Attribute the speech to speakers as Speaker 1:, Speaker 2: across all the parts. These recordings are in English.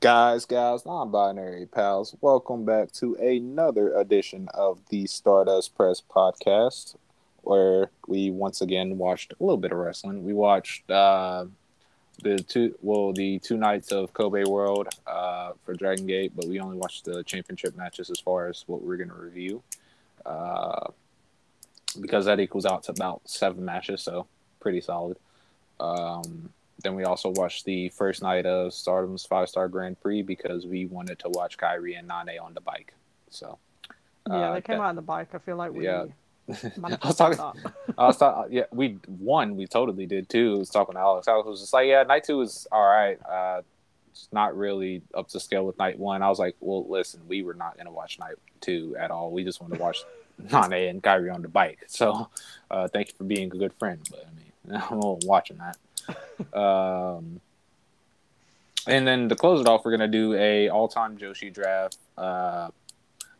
Speaker 1: Guys, gals, non binary pals, welcome back to another edition of the Stardust Press podcast, where we once again watched a little bit of wrestling. We watched uh, the two, well, the two nights of Kobe World uh, for Dragon Gate, but we only watched the championship matches as far as what we're going to review, uh, because that equals out to about seven matches, so pretty solid. Um, then we also watched the first night of Stardom's five star Grand Prix because we wanted to watch Kairi and Nanae on the bike. So
Speaker 2: yeah,
Speaker 1: uh,
Speaker 2: they came
Speaker 1: that-
Speaker 2: out on the bike. I feel like we
Speaker 1: Yeah. I was talking. I was talking. Yeah, we won. We totally did too. I was talking to Alex. Alex was just like, "Yeah, night two is all right. Uh, it's not really up to scale with night one." I was like, "Well, listen, we were not going to watch night two at all. We just wanted to watch Nanae and Kairi on the bike. So, uh, thank you for being a good friend. But I mean, I'm watching that. Um, and then to close it off, we're gonna do a all-time Joshi draft. Uh,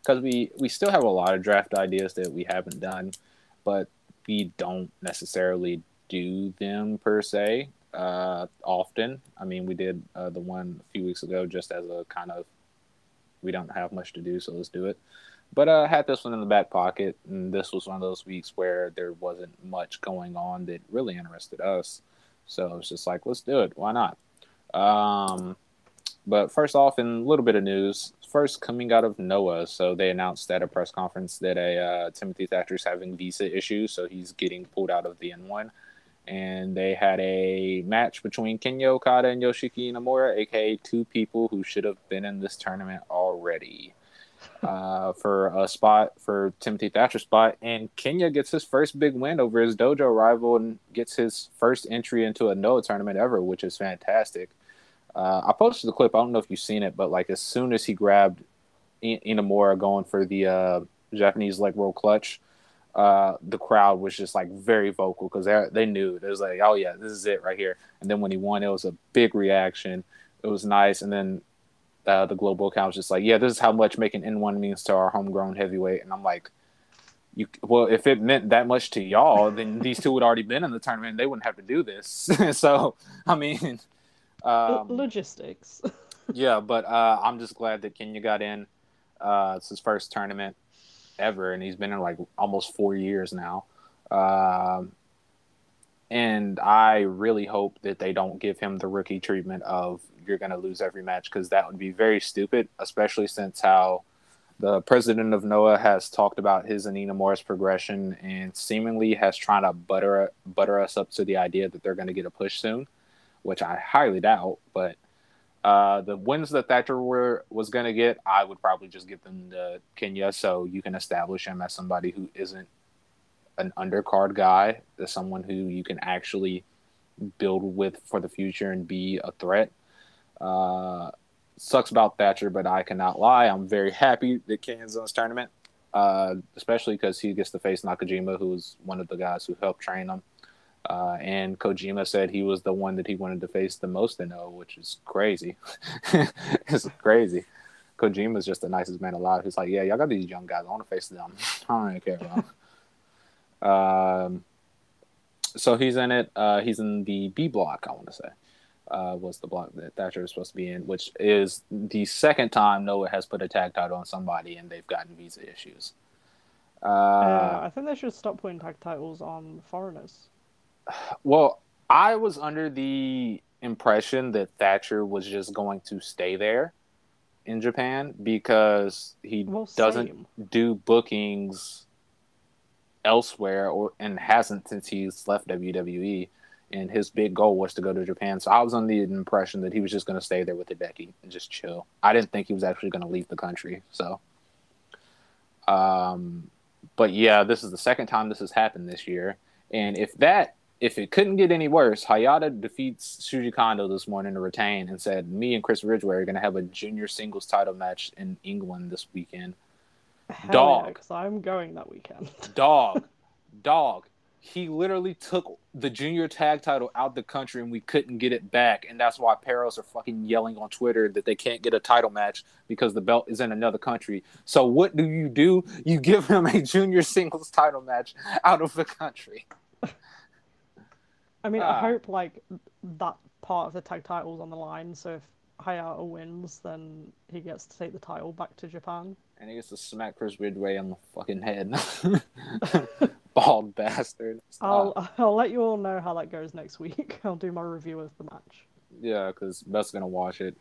Speaker 1: because we we still have a lot of draft ideas that we haven't done, but we don't necessarily do them per se uh, often. I mean, we did uh, the one a few weeks ago just as a kind of we don't have much to do, so let's do it. But uh, I had this one in the back pocket, and this was one of those weeks where there wasn't much going on that really interested us. So it's just like, let's do it. Why not? Um, but first off, in a little bit of news, first coming out of Noah, so they announced at a press conference that a uh, Timothy Thatcher is having visa issues, so he's getting pulled out of the N1. And they had a match between Kinya Okada and Yoshiki Inamura, aka two people who should have been in this tournament already. Uh, for a spot for Timothy Thatcher spot, and Kinya gets his first big win over his dojo rival and gets his first entry into a Noah tournament ever, which is fantastic. Uh, I posted the clip. I don't know if you've seen it, but like as soon as he grabbed I- Inamura going for the uh, Japanese leg roll clutch, uh, the crowd was just like very vocal because they they knew it was like, oh yeah, this is it right here. And then when he won, it was a big reaction. It was nice. And then uh, the global account was just like, yeah, this is how much making N1 means to our homegrown heavyweight. And I'm like, you well, if it meant that much to y'all, then these two would already been in the tournament. They wouldn't have to do this. so, I mean, um,
Speaker 2: Logistics.
Speaker 1: yeah, but uh, I'm just glad that Kinya got in. Uh, it's his first tournament ever, and he's been in like almost four years now. Um, and I really hope that they don't give him the rookie treatment of you're going to lose every match because that would be very stupid, especially since how the president of Noah has talked about his and Inamura's progression and seemingly has trying to butter butter us up to the idea that they're going to get a push soon, which I highly doubt. But uh, the wins that Thatcher were was going to get, I would probably just give them to Kinya, so you can establish him as somebody who isn't an undercard guy, as someone who you can actually build with for the future and be a threat. Uh, sucks about Thatcher, but I cannot lie. I'm very happy that Kinya's in this tournament, uh, especially because he gets to face Nakajima, who was one of the guys who helped train him. Uh, and Kojima said he was the one that he wanted to face the most to know, which is crazy. it's crazy. Kojima's just the nicest man alive. He's like, yeah, y'all got these young guys. I want to face them. I don't really care about. 'em." Um, so he's in it. Uh, he's in the B block. I want to say uh, was the block that Thatcher is supposed to be in, which is the second time Noah has put a tag title on somebody and they've gotten visa issues. Uh,
Speaker 2: Uh, I think they should stop putting tag titles on foreigners.
Speaker 1: Well, I was under the impression that Thatcher was just going to stay there in Japan because he
Speaker 2: Well,
Speaker 1: doesn't do bookings elsewhere or and hasn't since he's left WWE. And his big goal was to go to Japan. So I was under the impression that he was just going to stay there with Hideki and just chill. I didn't think he was actually going to leave the country. So, um, but yeah, this is the second time this has happened this year. And if that, if it couldn't get any worse, Hayata defeats Shuji Kondo this morning to retain and said, "Me and Chris Ridgway are going to have a junior singles title match in England this weekend."
Speaker 2: Hell
Speaker 1: Dog.
Speaker 2: because I'm going that weekend.
Speaker 1: Dog, dog. He literally took the junior tag title out the country and we couldn't get it back. And that's why Peros are fucking yelling on Twitter that they can't get a title match because the belt is in another country. So what do you do? You give him a junior singles title match out of the country.
Speaker 2: I mean,
Speaker 1: Ah.
Speaker 2: I hope like that part of the tag titles on the line. So if Hayata wins, then he gets to take the title back to Japan.
Speaker 1: And he gets to smack Chris Ridgway on the fucking head. Bald bastard.
Speaker 2: I'll I'll let you all know how that goes next week. I'll do my review of the match.
Speaker 1: Yeah, because Beth's gonna watch it.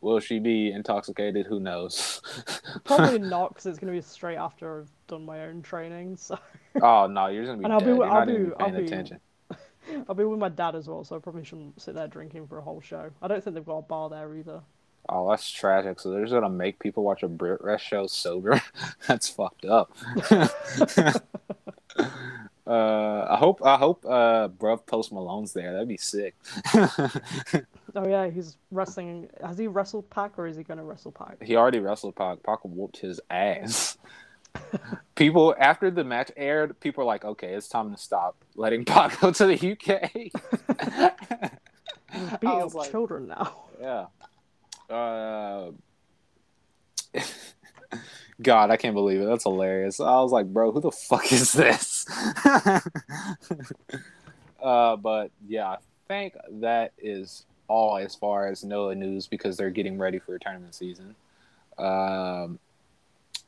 Speaker 1: Will she be intoxicated? Who knows?
Speaker 2: Probably not, because it's gonna be straight after I've done my own training. So.
Speaker 1: oh no, you're gonna be
Speaker 2: And I'll
Speaker 1: dead.
Speaker 2: be-
Speaker 1: you're
Speaker 2: I'll be-
Speaker 1: even
Speaker 2: I'll
Speaker 1: paying
Speaker 2: be-
Speaker 1: attention.
Speaker 2: I'll be with my dad as well, so I probably shouldn't sit there drinking for a whole show. I don't think they've got a bar there either.
Speaker 1: Oh, that's tragic. So they're just gonna make people watch a Brit Rest show sober. that's fucked up. uh, I hope I hope uh, bruv Post Malone's there. That'd be sick.
Speaker 2: Oh yeah, he's wrestling. Has he wrestled Pac or is he going to wrestle Pac?
Speaker 1: he already wrestled Pac. Pac whooped his ass. people after the match aired, people are like, "Okay, it's time to stop letting Pac go to the UK."
Speaker 2: Beating up
Speaker 1: like-
Speaker 2: children now.
Speaker 1: Yeah. Uh, God, I can't believe it. That's hilarious. I was like, bro, who the fuck is this? uh, but yeah, I think that is all as far as Noah news because they're getting ready for tournament season. Um,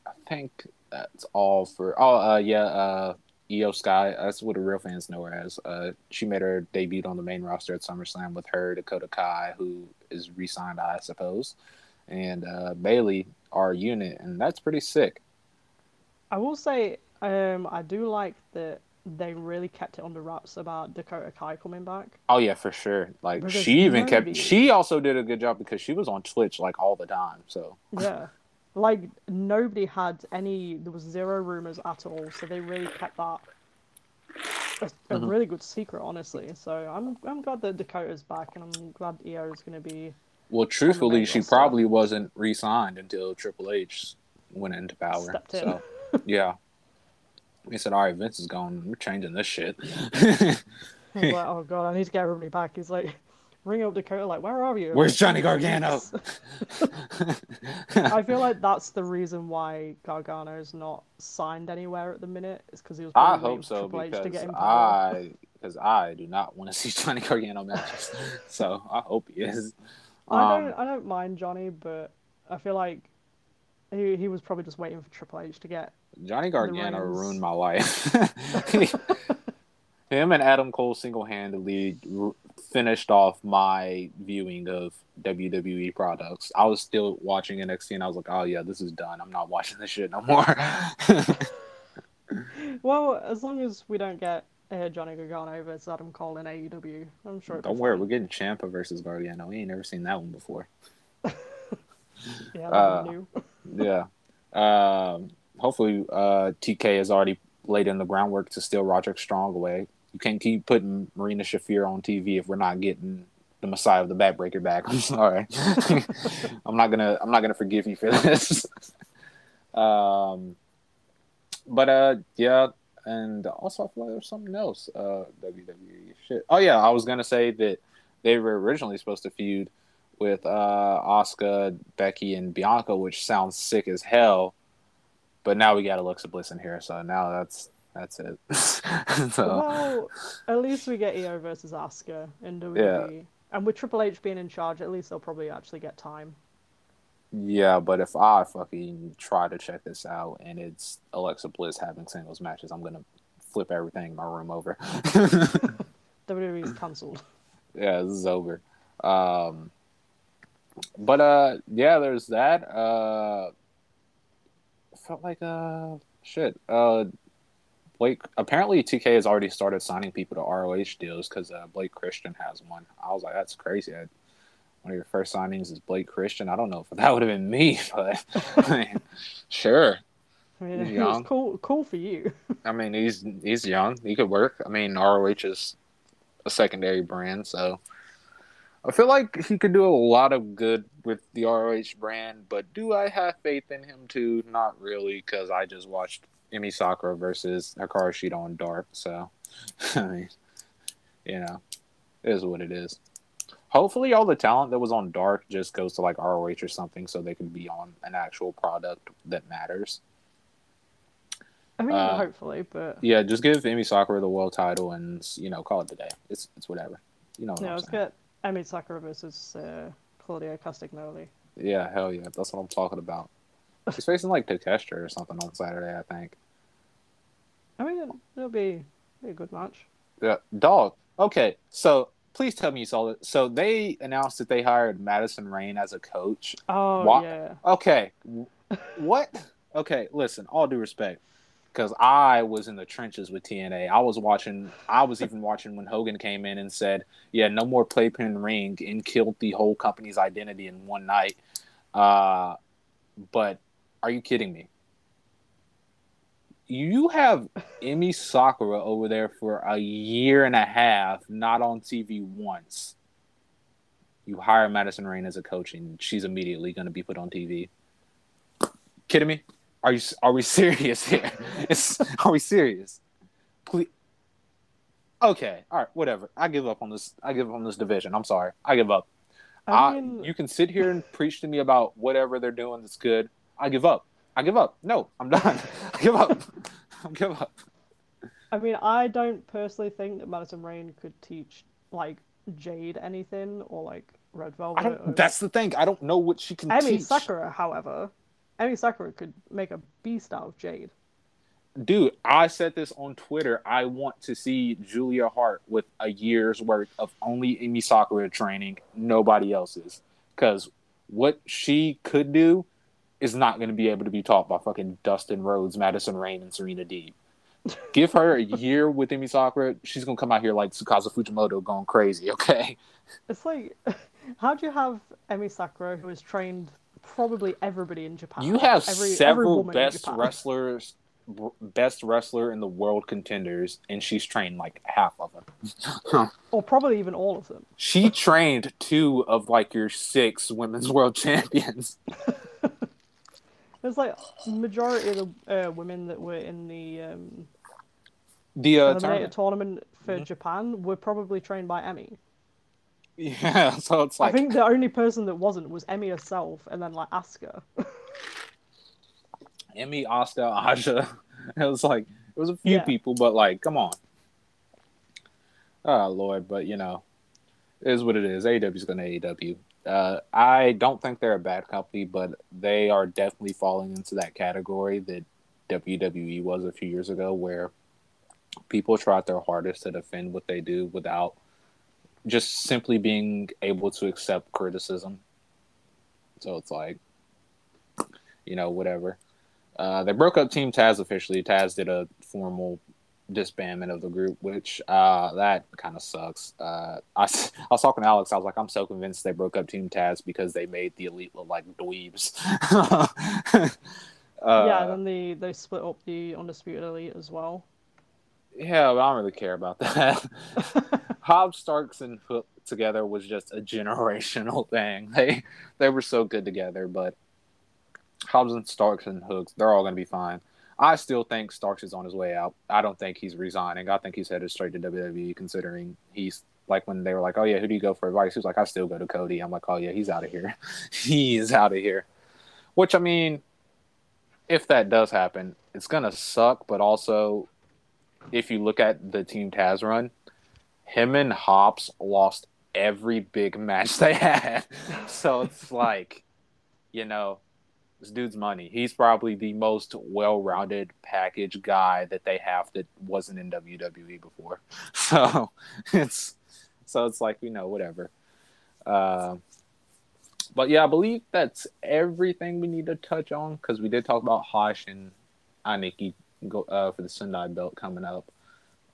Speaker 1: I think that's all for. Oh, uh, yeah. Uh, Io Sky. That's what the real fans know her as. Uh, she made her debut on the main roster at SummerSlam with her Dakota Kai, who is re-signed, I suppose, and uh, Bayley, our unit, and that's pretty sick.
Speaker 2: I will say, um, I do like that they really kept it under wraps about Dakota Kai coming back.
Speaker 1: Oh yeah, for sure. Like
Speaker 2: Because
Speaker 1: she even kept.
Speaker 2: nobody-
Speaker 1: She also did a good job because she was on Twitch like all the time. So
Speaker 2: Yeah. Like nobody had any. There was zero rumors at all, so they really kept that a, a
Speaker 1: Mhm.
Speaker 2: really good secret, honestly. So I'm I'm glad that Dakota's back, and I'm glad Io is going to be.
Speaker 1: Well, truthfully, she
Speaker 2: roster.
Speaker 1: probably wasn't re-signed until Triple H went into power.
Speaker 2: Stepped in.
Speaker 1: So yeah, he said, "All right, Vince is gone. We're changing this shit."
Speaker 2: I was like, oh god, I need to get everybody back. He's like, ring up Dakota, like, where are you?
Speaker 1: Where's Johnny Gargano?
Speaker 2: I feel like that's the reason why Gargano's not signed anywhere at the minute. Is because he was.
Speaker 1: I
Speaker 2: probably waiting
Speaker 1: hope so
Speaker 2: Triple H to get him
Speaker 1: I because I do not want to see Johnny Gargano matches. so I hope he is.
Speaker 2: I
Speaker 1: Um,
Speaker 2: don't. I don't mind Johnny, but I feel like he he was probably just waiting for Triple H to get.
Speaker 1: Johnny Gargano ruined my life. Him and Adam Cole single handedly r- finished off my viewing of WWE products. I was still watching NXT and I was like, oh yeah, this is done. I'm not watching this shit no more.
Speaker 2: Well, as long as we don't get uh, Johnny Gargano versus Adam Cole in AEW, I'm sure.
Speaker 1: Don't worry,
Speaker 2: fine.
Speaker 1: we're getting Ciampa versus Gargano. We ain't never seen that one before.
Speaker 2: Yeah,
Speaker 1: uh,
Speaker 2: new.
Speaker 1: Yeah. Um, hopefully, uh, TK has already laid in the groundwork to steal Roderick Strong away. You can't keep putting Marina Shafir on TV if we're not getting the Messiah of the Backbreaker back. I'm sorry. I'm not gonna. I'm not gonna forgive you for this. um, but uh, yeah, and also I feel like there's something else. Uh, WWE shit. Oh yeah, I was gonna say that they were originally supposed to feud with uh Asuka, Becky, and Bianca, which sounds sick as hell. But now we got Alexa Bliss in here, so now that's that's it. so
Speaker 2: Well, at least we get Io versus Asuka in WWE. And with Triple H being in charge, at least they'll probably actually get time.
Speaker 1: Yeah, but if I fucking try to check this out and it's Alexa Bliss having singles matches, I'm gonna flip everything in my room over.
Speaker 2: WWE's cancelled.
Speaker 1: yeah, this is over. Um, but uh, yeah, there's that. Uh, felt like uh, shit. Uh, Blake. Apparently, TK has already started signing people to ROH deals because uh, Blake Christian has one. I was like, that's crazy. I, one of your first signings is Blake Christian. I don't know if that would have been me, but I mean, sure.
Speaker 2: I mean,
Speaker 1: He's young.
Speaker 2: cool, cool for you.
Speaker 1: I mean, he's he's young. He could work. I mean, ROH is a secondary brand, so I feel like he could do a lot of good with the ROH brand. But do I have faith in him too? Not really, because I just watched Emi Sakura versus Hikaru Shida on Dark. So, I mean, you know, it is what it is. Hopefully, all the talent that was on Dark just goes to like ROH or something, so they can be on an actual product that matters.
Speaker 2: I mean,
Speaker 1: Uh,
Speaker 2: hopefully, but
Speaker 1: Yeah, just give Emi Sakura the world title and you know call it the day. It's it's whatever. You know what I'm
Speaker 2: let's get Emi Sakura versus uh, Claudio Castagnoli.
Speaker 1: Yeah, hell yeah, that's what I'm talking about. He's facing like Takeshita or something on Saturday, I think.
Speaker 2: I mean, it'll be, be a good match.
Speaker 1: Yeah, dog. Okay, so please tell me you saw it. So they announced that they hired Madison Rayne as a coach.
Speaker 2: Oh
Speaker 1: Wha-
Speaker 2: yeah.
Speaker 1: Okay, what? Okay, listen. All due respect, because I was in the trenches with TNA. I was watching. I was even watching when Hogan came in and said, "Yeah, no more playpen ring," and killed the whole company's identity in one night. Uh, but are you kidding me? You have Emi Sakura over there for a year and a half, not on TV once. You hire Madison Rayne as a coach, and she's immediately going to be put on TV. Kidding me? Are you? Are we serious here? It's, are we serious? Please. Okay, all right, whatever. I give up on this. I give up on this division. I'm sorry. I give up.
Speaker 2: I
Speaker 1: I, you can sit here and preach to me about whatever they're doing that's good. I give up. I give up. No, I'm done. I give up. I give up.
Speaker 2: I mean, I don't personally think that Madison Rayne could teach like Jade anything or like Red Velvet.
Speaker 1: I
Speaker 2: or-.
Speaker 1: That's the thing. I don't know what she can
Speaker 2: Emi
Speaker 1: teach.
Speaker 2: Sakura, however, Emi Sakura could make a beast out of Jade.
Speaker 1: Dude, I said this on Twitter. I want to see Julia Hart with a year's worth of only Emi Sakura training, nobody else's. Because what she could do is not going to be able to be taught by fucking Dustin Rhodes, Madison Rayne, and Serena Deeb. Give her a year with Emi Sakura, she's going to come out here like Tsukasa Fujimoto going crazy, okay?
Speaker 2: It's like, how do you have Emi Sakura, who has trained probably everybody in Japan?
Speaker 1: You have
Speaker 2: every, every
Speaker 1: several
Speaker 2: woman in
Speaker 1: best wrestlers, best wrestler in the world contenders, and she's trained like half of them.
Speaker 2: or probably even all of them.
Speaker 1: She trained two of like your six women's world champions.
Speaker 2: It's like majority of the uh, women that were in the um,
Speaker 1: The uh, tournament.
Speaker 2: tournament for
Speaker 1: Mhm.
Speaker 2: Japan were probably trained by Emi.
Speaker 1: Yeah, so it's like I
Speaker 2: think the only person that wasn't was Emi herself, and then like Asuka.
Speaker 1: Emi, Oscar, Aja. It was like it was a few
Speaker 2: Yeah.
Speaker 1: people, but like, come on. Oh Lord, but you know, it is what it is. AEW's gonna AEW. Uh, I don't think they're a bad company, but they are definitely falling into that category that WWE was a few years ago, where people tried their hardest to defend what they do without just simply being able to accept criticism. So it's like, you know, whatever. Uh, they broke up Team Taz officially. Taz did a formal disbandment of the group, which uh, that kind of sucks. Uh, I, I was talking to Alex. I was like, I'm so convinced they broke up Team Taz because they made the elite look like dweebs. uh,
Speaker 2: yeah, and then they they split up the Undisputed Elite as well.
Speaker 1: yeah, but I don't really care about that. Hobbs, Starks, and Hook together was just a generational thing. They they were so good together, but Hobbs and Starks and Hooks, they're all going to be fine. I still think Starks is on his way out. I don't think he's resigning. I think he's headed straight to WWE, considering he's like when they were like, "Oh yeah, who do you go for advice?" He was like, "I still go to Cody." I'm like, "Oh yeah, he's out of here. he is out of here." Which I mean, if that does happen, it's gonna suck. But also, if you look at the Team Taz run, him and Hobbs lost every big match they had. so it's like, you know, this dude's money. He's probably the most well-rounded package guy that they have that wasn't in WWE before. So it's so it's like you know whatever. Uh, but yeah, I believe that's everything we need to touch on because we did talk about Hosh and Aniki go uh, for the Sendai belt coming up.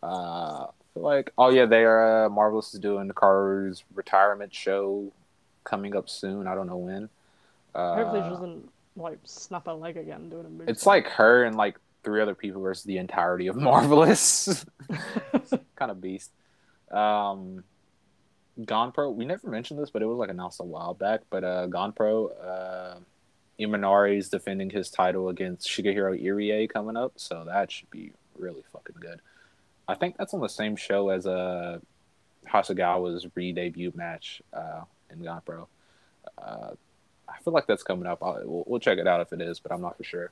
Speaker 1: Uh, like oh yeah, they are uh, Marvelous is doing the Carter's retirement show coming up soon. I don't know when. Uh,
Speaker 2: Hopefully, she doesn't like snap her leg again doing a move.
Speaker 1: it's like her and like three other people versus the entirety of Marvelous. kind of beast. Um, Gone Pro. We never mentioned this, but it was like announced a while back. But uh, Gone Pro. Uh, Imanari is defending his title against Shigehiro Irie coming up, so that should be really fucking good. I think that's on the same show as uh, Hasagawa's re-debut match uh, in Gone Pro. Uh, I feel like that's coming up. I'll, we'll, we'll check it out if it is, but I'm not for sure.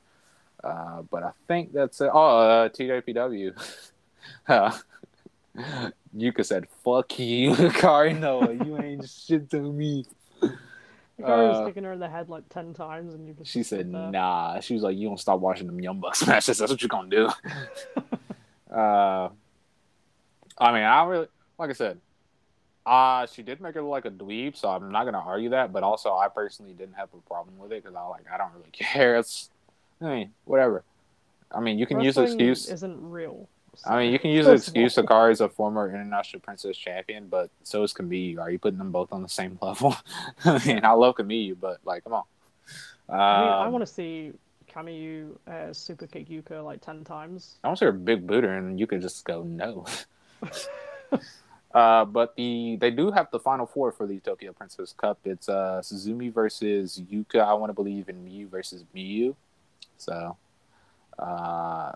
Speaker 1: Uh, but I think that's it. Oh, uh, TJPW. uh, Yuka said, "Fuck you, Kari Noah. You ain't shit to me."
Speaker 2: Hikaru was
Speaker 1: Uh,
Speaker 2: sticking her in the head like ten times, and you just
Speaker 1: She said, "Nah." She was like, "You don't stop watching them Young Bucks matches. That's what you're gonna do." uh, I mean, I really like I said. Uh, she did make her look like a dweeb, so I'm not gonna argue that. But also, I personally didn't have a problem with it because I like I don't really care. It's, I mean, whatever. I mean, you can use the excuse.
Speaker 2: Isn't real.
Speaker 1: I mean, you can use the excuse Sakari is a former international princess champion, but so is Kamiyu. Are you putting them both on the same level? I mean, I love Kamiyu, but like, come on. Um,
Speaker 2: I mean, I want to see Kamiyu uh, super kick Yuka like ten times.
Speaker 1: I want to see her big booter, and you could just go no. Uh, but the they do have the final four for the Tokyo Princess Cup. It's uh, Suzume versus Yuka. I want to believe in Miyu versus Miyu. So, uh,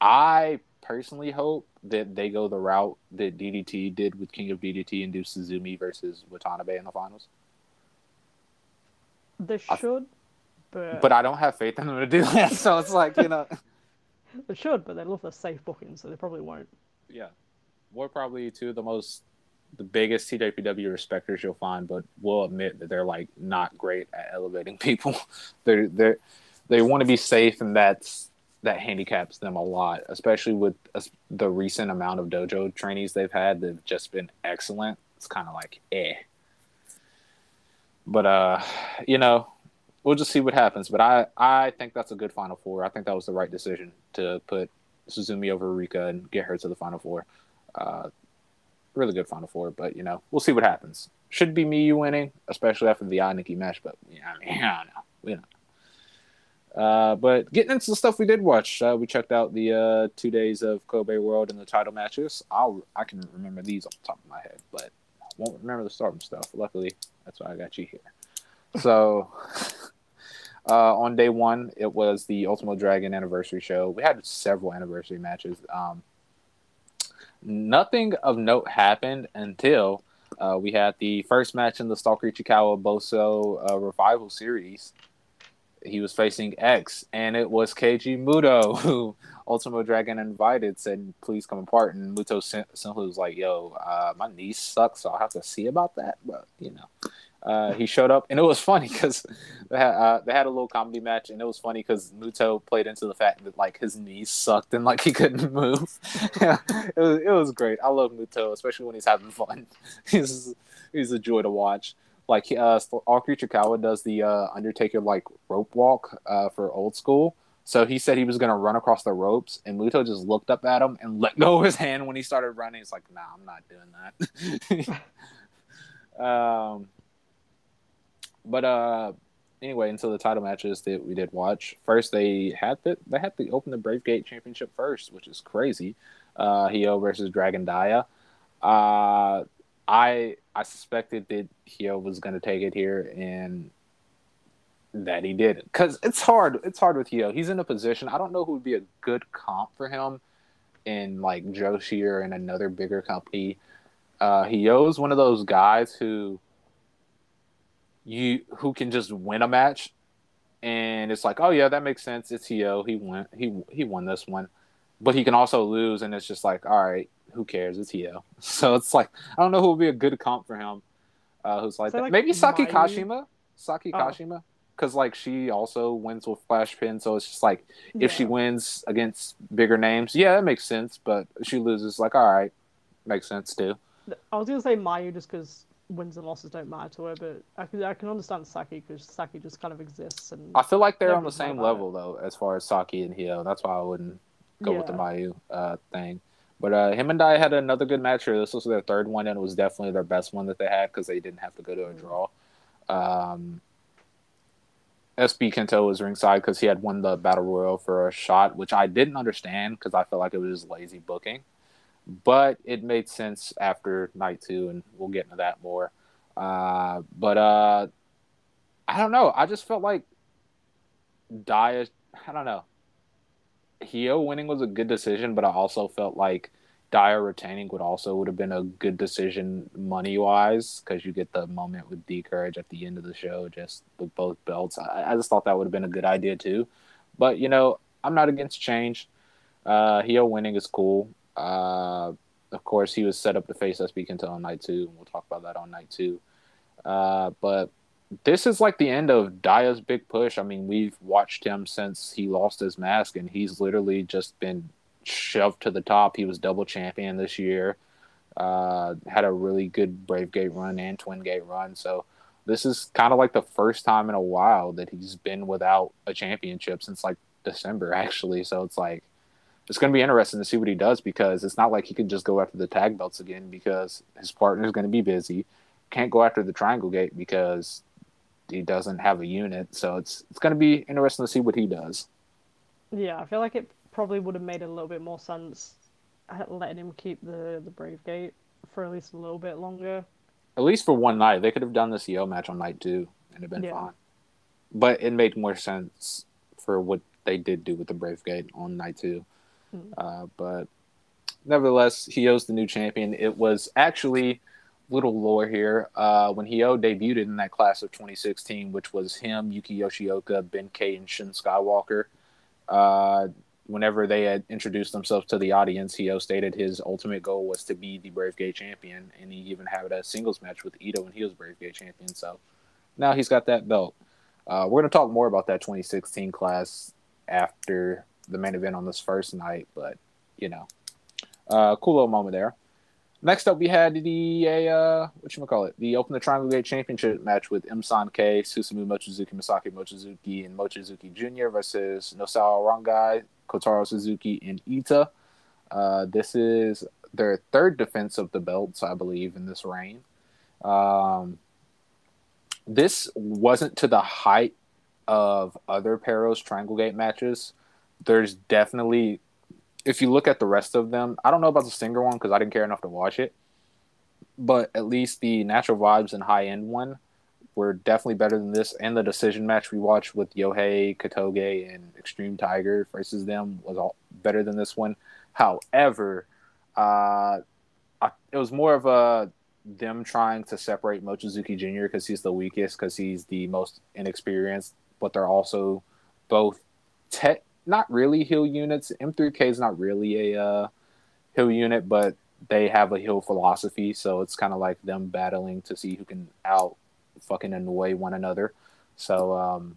Speaker 1: I personally hope that they go the route that DDT did with King of DDT and do Suzume versus Watanabe in the finals.
Speaker 2: They
Speaker 1: I-
Speaker 2: should, but,
Speaker 1: But I don't have faith in them to do that. So it's like you know.
Speaker 2: they should, but they love their safe booking, so they probably won't.
Speaker 1: yeah, we're probably two of the most, the biggest TJPW respecters you'll find, but we'll admit that they're like not great at elevating people. they're they they want to be safe, and that's that handicaps them a lot, especially with the recent amount of dojo trainees they've had. They've just been excellent. It's kind of like eh. But uh, you know, we'll just see what happens. But I I think that's a good final four. I think that was the right decision to put Suzume over Rika and get her to the final four. Uh, really good final four, but you know, we'll see what happens. Should be Miyu winning, especially after the Nikki match, but yeah, I mean, I don't know. We don't know. Uh, but getting into the stuff we did watch, uh, we checked out the uh, two days of Kobe World and the title matches. I'll I can remember these off the top of my head, but I won't remember the starting stuff. Luckily, that's why I got you here. So, uh, on day one, it was the Ultimate Dragon anniversary show. We had several anniversary matches. Um, nothing of note happened until uh, we had the first match in the Stalker Ichikawa Boso uh, Revival series. He was facing X, and it was Keiji Muto, who Ultimo Dragon invited, said, please come apart. And Muto sim- simply was like, yo, uh, my knees suck, so I'll have to see about that. But, you know, uh, he showed up, and it was funny because they, had, uh, they had a little comedy match, and it was funny because Muto played into the fact that, like, his knees sucked and, like, he couldn't move. it, was, it was great. I love Muto, especially when he's having fun. he's, he's a joy to watch like uh Stalker Ichikawa does the uh Undertaker like rope walk uh for old school. So he said he was gonna run across the ropes, and Muto just looked up at him and let go of his hand when he started running. He's like, "Nah, I'm not doing that." um, but uh, anyway, until the title matches that we did watch. First, they had the they had to open the Brave Gate Championship first, which is crazy. Uh, versus Dragon Dia. Uh, I I suspected that Hyo was going to take it here, and that he did. Because it's hard. It's hard with Hyo. He's in a position. I don't know who would be a good comp for him in like Joshi or in another bigger company. Uh, is one of those guys who you who can just win a match, and it's like, oh yeah, that makes sense. It's Hyo. He won. He he won this one, but he can also lose, and it's just like, all right, who cares? It's Hyo. So it's like I don't know who would be a good comp for him. Uh, who's like
Speaker 2: So,
Speaker 1: that.
Speaker 2: like,
Speaker 1: maybe Saki
Speaker 2: Mayu?
Speaker 1: Kashima. Saki
Speaker 2: Oh.
Speaker 1: Kashima, because like she also wins with flash pin, so it's just like if she wins against bigger names, yeah, that makes sense. But she loses, like all right, makes sense too.
Speaker 2: I was gonna say Mayu just because wins and losses don't matter to her, but I can I can understand Saki because Saki just kind of exists and
Speaker 1: I feel like they're on the same level though, as far as Saki and Hyo. That's why I wouldn't go with the Mayu uh, thing. But uh, him and I had another good match here. This was their third one, and it was definitely their best one that they had because they didn't have to go to a
Speaker 2: Mm.
Speaker 1: draw. Um, SB Kento was ringside because he had won the battle royal for a shot, which I didn't understand because I felt like it was just lazy booking. But it made sense after night two, and we'll get into that more. Uh, but uh, I don't know. I just felt like Dai. I don't know. Hyo winning was a good decision, but I also felt like Dia retaining would also would have been a good decision money wise because you get the moment with D'Courage at the end of the show, just with both belts. I, I just thought that would have been a good idea too. But you know, I'm not against change. Uh, Hyo winning is cool. Uh, of course, he was set up to face SB Kento on night two, and we'll talk about that on night two. Uh, but this is like the end of Dia's big push. I mean, we've watched him since he lost his mask, and he's literally just been shoved to the top. He was double champion this year. Uh, had a really good Brave Gate run and Twin Gate run. So this is kind of like the first time in a while that he's been without a championship since like December, actually. So it's like it's going to be interesting to see what he does because it's not like he can just go after the tag belts again because his partner is going to be busy. Can't go after the Triangle Gate because he doesn't have a unit. So it's it's going to be interesting to see what he does.
Speaker 2: Yeah, I feel like it probably would have made a little bit more sense letting him keep the the Brave Gate for at least a little bit longer.
Speaker 1: At least for one night, they could have done the CO match on night two and it'd been yeah. fine. But it made more sense for what they did do with the Brave Gate on night two. Uh, but nevertheless, Hyo's the new champion. It was actually little lore here. Uh, when Hyo debuted in that class of 2016, which was him, Yuki Yoshioka, Ben K, and Shun Skywalker, uh, whenever they had introduced themselves to the audience, Hyo stated his ultimate goal was to be the Brave Gate champion, and he even had a singles match with Ito, and he was Brave Gate champion. So now he's got that belt. Uh, we're going to talk more about that 2016 class after the main event on this first night, but you know, uh, cool little moment there. Next up, we had the uh, what you call it, the Open the Triangle Gate Championship match with M3K, Susumu Mochizuki, Masaki Mochizuki, and Mochizuki Jr. versus Nosawa Rongai, Kotaro Suzuki, and Eita. Uh, this is their third defense of the belts, I believe, in this reign. Um, this wasn't to the height of other Peros Triangle Gate matches. There's definitely, if you look at the rest of them, I don't know about the Stinger one because I didn't care enough to watch it, but at least the Natural Vibes and High End one were definitely better than this. And the decision match we watched with Yohei, Kotoge, and Extreme Tiger versus them was all better than this one. However, uh, I, it was more of a them trying to separate Mochizuki Jr. because he's the weakest, because he's the most inexperienced, but they're also both te- not really heel units. M3K is not really a uh, heel unit, but they have a heel philosophy, so it's kind of like them battling to see who can out fucking annoy one another. So, um,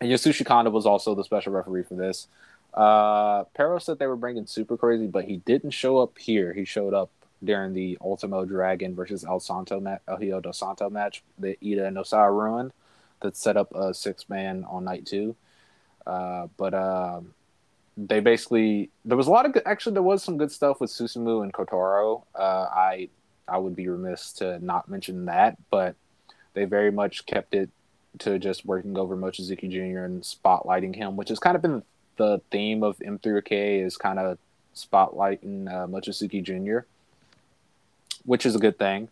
Speaker 1: and Yasushi Kanda was also the special referee for this. Uh, Pero said they were bringing super crazy, but he didn't show up here. He showed up during the Ultimo Dragon versus El Santo match, El Hijo del Santo match that Eita and Nosawa ruined. That set up a six man on night two. Uh, but um, they basically there was a lot of good, actually there was some good stuff with Susumu and Kotaro. Uh, I I would be remiss to not mention that, but they very much kept it to just working over Mochizuki Jr. and spotlighting him, which has kind of been the theme of M3K is kind of spotlighting uh, Mochizuki Jr., which is a good thing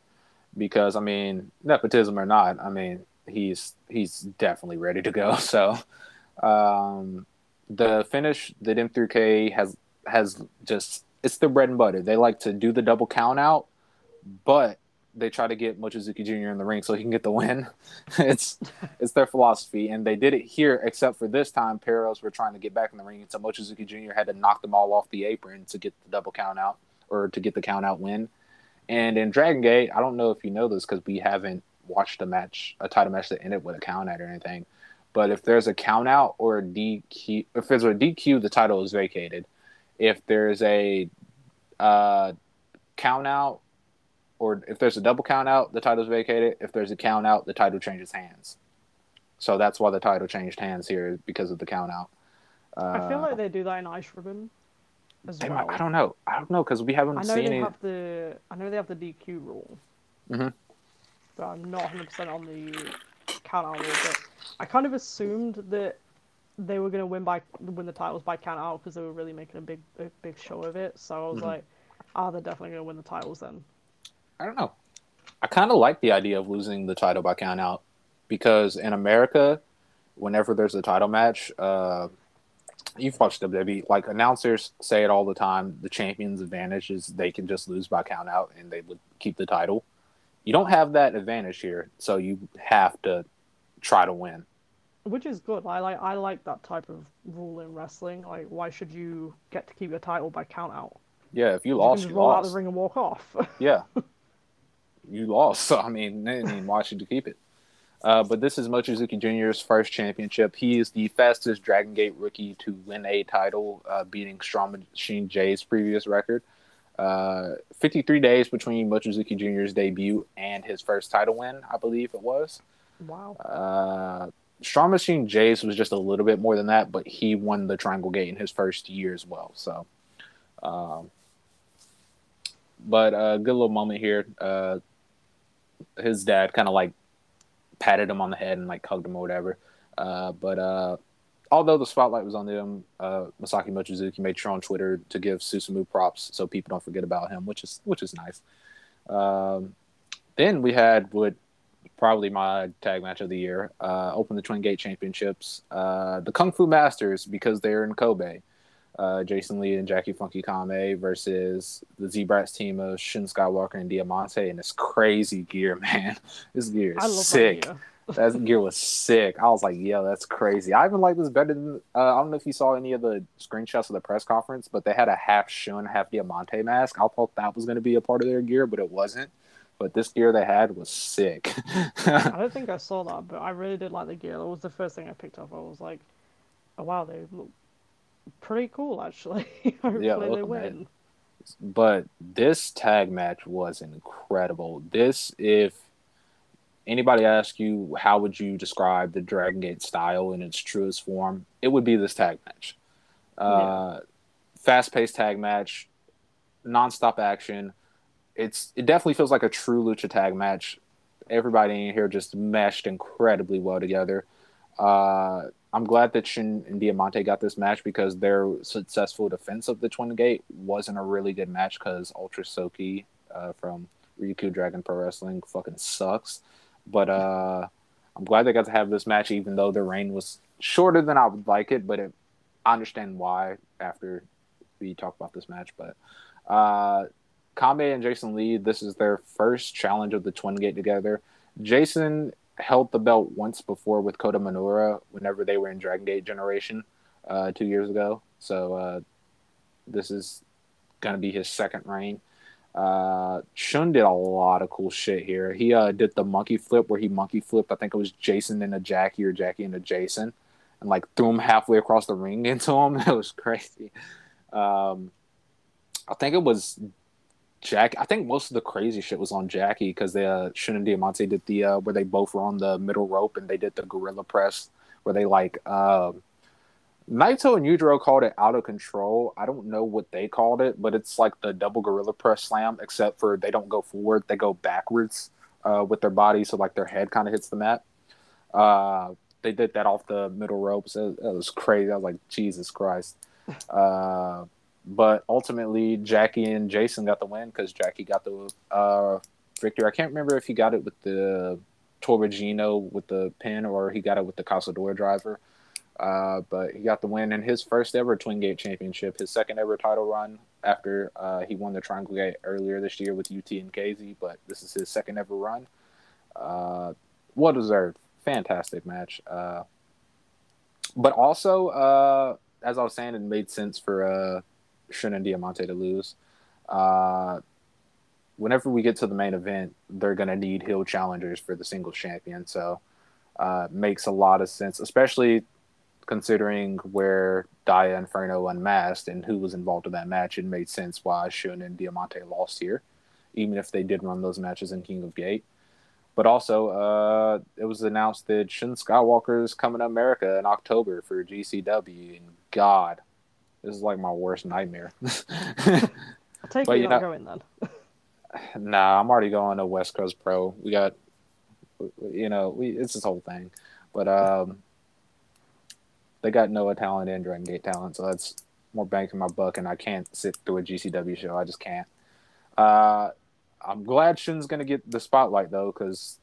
Speaker 1: because I mean nepotism or not, I mean he's he's definitely ready to go. So um, the finish that M3K has has just it's the bread and butter. They like to do the double count out, but they try to get Mochizuki Jr. in the ring so he can get the win. it's it's their philosophy, and they did it here. Except for this time, Peros were trying to get back in the ring, so Mochizuki Jr. had to knock them all off the apron to get the double count out or to get the count out win. And in Dragon Gate, I don't know if you know this because we haven't watched a match, a title match that ended with a count out or anything. But if there's a count out or a DQ, if there's a DQ, the title is vacated. If there's a uh, count out or if there's a double count out, the title's vacated. If there's a count out, the title changes hands. So that's why the title changed hands here because of the count out.
Speaker 2: Uh, I feel like they do that in Ice Ribbon as well. Might,
Speaker 1: I don't know. I don't know because we haven't I know seen
Speaker 2: they
Speaker 1: it.
Speaker 2: Have the, I know they have the DQ rule.
Speaker 1: Mm-hmm.
Speaker 2: But I'm not 100% on the count out. But I kind of assumed that they were going to win by win the titles by count out because they were really making a big a big show of it. So I was mm-hmm. like, "Ah, oh, they're definitely going to win the titles then."
Speaker 1: I don't know. I kind of like the idea of losing the title by count out because in America, whenever there's a title match, uh, you've watched WWE, like announcers say it all the time. The champion's advantage is they can just lose by count out and they would keep the title. You don't have that advantage here, so you have to try to win.
Speaker 2: Which is good. I like I like that type of rule in wrestling. Like, why should you get to keep your title by count out?
Speaker 1: Yeah, if you lost,
Speaker 2: you,
Speaker 1: you
Speaker 2: roll
Speaker 1: lost.
Speaker 2: out the ring and walk off.
Speaker 1: yeah, you lost. So I mean, they didn't even want you to keep it. Uh, but this is Mochizuki Jr.'s first championship. He is the fastest Dragon Gate rookie to win a title, uh, beating Strong Machine J's previous record. Uh, 53 days between Mochizuki Jr.'s debut and his first title win, I believe it was.
Speaker 2: Wow.
Speaker 1: Uh, Strong Machine J's was just a little bit more than that, but he won the Triangle Gate in his first year as well. So, um, but a uh, good little moment here. Uh, his dad kind of like patted him on the head and like hugged him or whatever. Uh, but uh, although the spotlight was on them, uh, Masaki Mochizuki made sure on Twitter to give Susumu props so people don't forget about him, which is which is nice. Um, then we had what probably my tag match of the year, uh, open the Twin Gate Championships, uh, the Kung Fu Masters because they're in Kobe. Uh, Jason Lee and Jackie Funky Kamei versus the Z-Brats team of Shun Skywalker and Diamante, and this crazy gear, man. This gear is sick. That gear. that gear was sick. I was like, yeah, that's crazy." I even like this better than. Uh, I don't know if you saw any of the screenshots of the press conference, but they had a half Shun, half Diamante mask. I thought that was going to be a part of their gear, but it wasn't. But this gear they had was sick.
Speaker 2: I don't think I saw that, but I really did like the gear. That was the first thing I picked up. I was like, "Oh wow, they look pretty cool actually. Hopefully yeah, they win.
Speaker 1: But this tag match was incredible. This, if anybody asks you how would you describe the Dragon Gate style in its truest form, it would be this tag match. Uh, yeah. Fast paced tag match, nonstop action. It's it definitely feels like a true lucha tag match. Everybody in here just meshed incredibly well together. Uh, I'm glad that Shun and Diamante got this match because their successful defense of the Twin Gate wasn't a really good match because Ultra Soki uh, from Ryukyu Dragon Pro Wrestling fucking sucks. But uh, I'm glad they got to have this match, even though the reign was shorter than I would like it. But it, I understand why after we talk about this match. But uh, Kamei and Jason Lee, this is their first challenge of the Twin Gate together. Jason held the belt once before with Kota Minoura whenever they were in Dragon Gate Generation uh, two years ago. So uh, this is going to be his second reign. Uh, Shun did a lot of cool shit here. He uh, did the monkey flip where he monkey flipped. I think it was Jason into Jackie or Jackie into Jason, and like threw him halfway across the ring into him. It was crazy. Um, I think it was Jack. I think most of the crazy shit was on Jackie because they uh, Shun and Diamante did the uh, where they both were on the middle rope and they did the gorilla press where they like uh, Naito and Yujiro called it out of control. I don't know what they called it, but it's like the double gorilla press slam, except for they don't go forward; they go backwards uh, with their body, so like their head kind of hits the mat. Uh, they did that off the middle ropes. It, it was crazy. I was like, Jesus Christ. Uh, but ultimately, Jackie and Jason got the win because Jackie got the uh, victory. I can't remember if he got it with the Torbellino with the pin or he got it with the Cazadora driver. Uh, but he got the win in his first ever Twin Gate Championship, his second ever title run after uh, he won the Triangle Gate earlier this year with UT and KZ. But this is his second ever run. Uh, well deserved. Fantastic match. Uh, but also, uh, as I was saying, it made sense for Shun and Diamante to lose. Uh, whenever we get to the main event, they're going to need heel challengers for the singles champion. So uh, makes a lot of sense, especially considering where Dia Inferno unmasked and who was involved in that match. It made sense why Shun and Diamante lost here, even if they did run those matches in King of Gate. But also, uh, it was announced that Shun Skywalker is coming to America in October for GCW. And God, this is like my worst nightmare.
Speaker 2: I'll take but, you not know, going then.
Speaker 1: nah, I'm already going to West Coast Pro. We got, you know, we it's this whole thing, but um, they got Noah talent and Dragon Gate talent, so that's more bang for my buck. And I can't sit through a GCW show. I just can't. Uh, I'm glad Shun's gonna get the spotlight though, because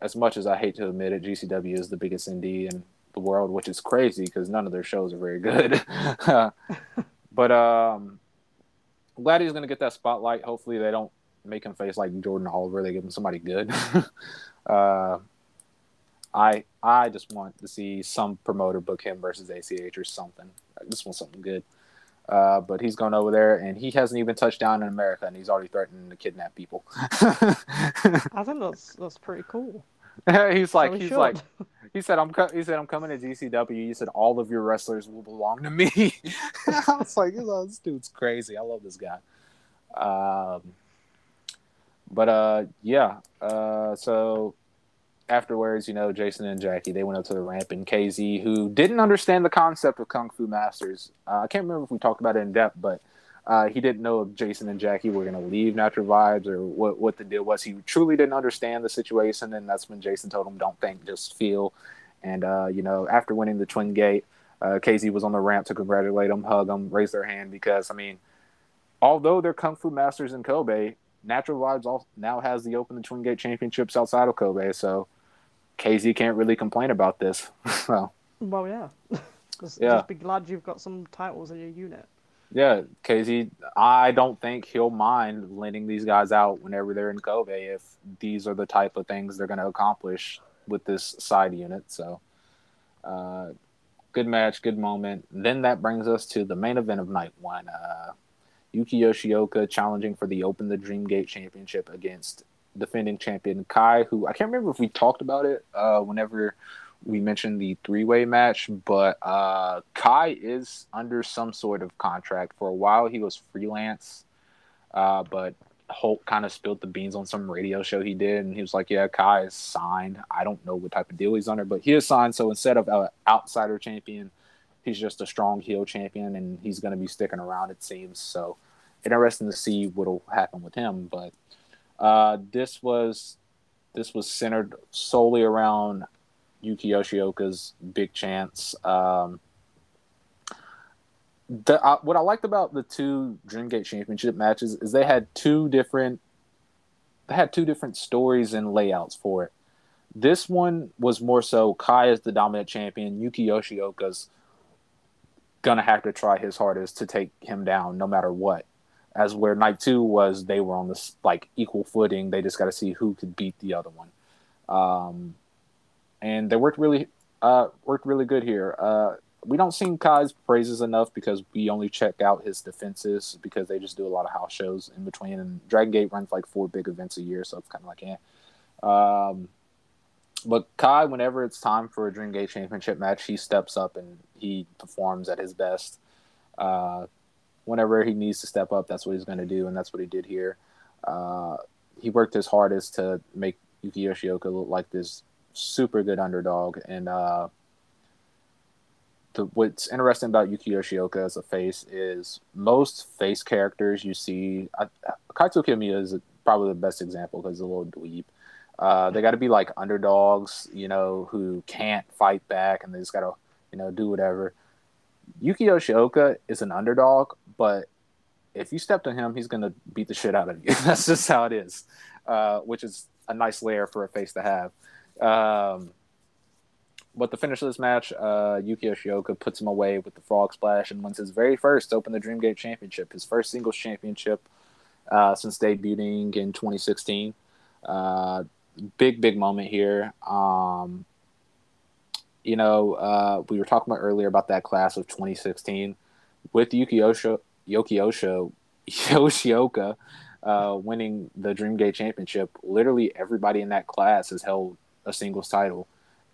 Speaker 1: as much as I hate to admit it, GCW is the biggest indie and the world, which is crazy because none of their shows are very good. but um, I'm glad he's going to get that spotlight. Hopefully, they don't make him face like Jordan Oliver. They give him somebody good. uh, I I just want to see some promoter book him versus ACH or something. I just want something good. Uh, but he's going over there, and he hasn't even touched down in America, and he's already threatening to kidnap people.
Speaker 2: I think that's that's pretty cool.
Speaker 1: he's like he's
Speaker 2: should.
Speaker 1: like he said I'm co- he said I'm coming to GCW. He said all of your wrestlers will belong to me. I was like, "Oh, this dude's crazy. I love this guy. Um, but uh, yeah. Uh, so afterwards, you know, Jason and Jackie they went up to the ramp, and KZ, who didn't understand the concept of Kung Fu Masters, uh, I can't remember if we talked about it in depth, but uh, he didn't know if Jason and Jackie were going to leave Natural Vibes or what what the deal was. He truly didn't understand the situation, and that's when Jason told him, "Don't think, just feel." And uh, you know, after winning the Twin Gate, uh, KZ was on the ramp to congratulate him, hug him, raise their hand because I mean, although they're Kung Fu Masters in Kobe, Natural Vibes now has the Open the Twin Gate Championships outside of Kobe, so KZ can't really complain about this. so
Speaker 2: Well, yeah. just,
Speaker 1: Yeah.
Speaker 2: just be glad you've got some titles in your unit.
Speaker 1: Yeah, KZ, I don't think he'll mind lending these guys out whenever they're in Kobe if these are the type of things they're going to accomplish with this side unit. So, uh, good match, good moment. Then that brings us to the main event of night one. Uh, Yuki Yoshioka challenging for the Open the Dream Gate Championship against defending champion Kai, who I can't remember if we talked about it uh, whenever we mentioned the three way match, but uh, Kai is under some sort of contract. For a while, he was freelance, uh, but Holt kind of spilled the beans on some radio show he did, and he was like, "Yeah, Kai is signed. I don't know what type of deal he's under, but he is signed. So instead of an outsider champion, he's just a strong heel champion, and he's going to be sticking around. It seems so. Interesting to see what'll happen with him, but uh, this was this was centered solely around Yuki Yoshioka's big chance. Um, the, uh, what I liked about the two Dreamgate Championship matches is they had two different they had two different stories and layouts for it. This one was more so Kai is the dominant champion. Yuki Yoshioka's gonna have to try his hardest to take him down no matter what. As where night two was, they were on this like equal footing. They just got to see who could beat the other one. Um, and they worked really uh, worked really good here. Uh, we don't sing Kai's praises enough because we only check out his defenses because they just do a lot of house shows in between. And Dragon Gate runs like four big events a year, so it's kind of like, eh. Um, but Kai, whenever it's time for a Dream Gate Championship match, he steps up and he performs at his best. Uh, whenever he needs to step up, that's what he's going to do, and that's what he did here. Uh, he worked his hardest to make Yuki Yoshioka look like this super good underdog, and uh, the, what's interesting about Yuki Yoshioka as a face is most face characters you see. I, Kaito Kiyomiya is probably the best example because he's a little dweeb. Uh, they got to be like underdogs, you know, who can't fight back and they just got to, you know, do whatever. Yuki Yoshioka is an underdog, but if you step to him, he's going to beat the shit out of you. That's just how it is, uh, which is a nice layer for a face to have. Um, but the finish of this match, uh, Yuki Yoshioka puts him away with the frog splash and wins his very first Open the Dream Gate Championship, his first singles championship uh, since debuting in 2016. Uh, big, big moment here. Um, you know, uh, we were talking about earlier about that class of 2016 with Yuki Osho, Yoki Osho, Yoshioka uh, winning the Dream Gate Championship. Literally, everybody in that class has held a singles title,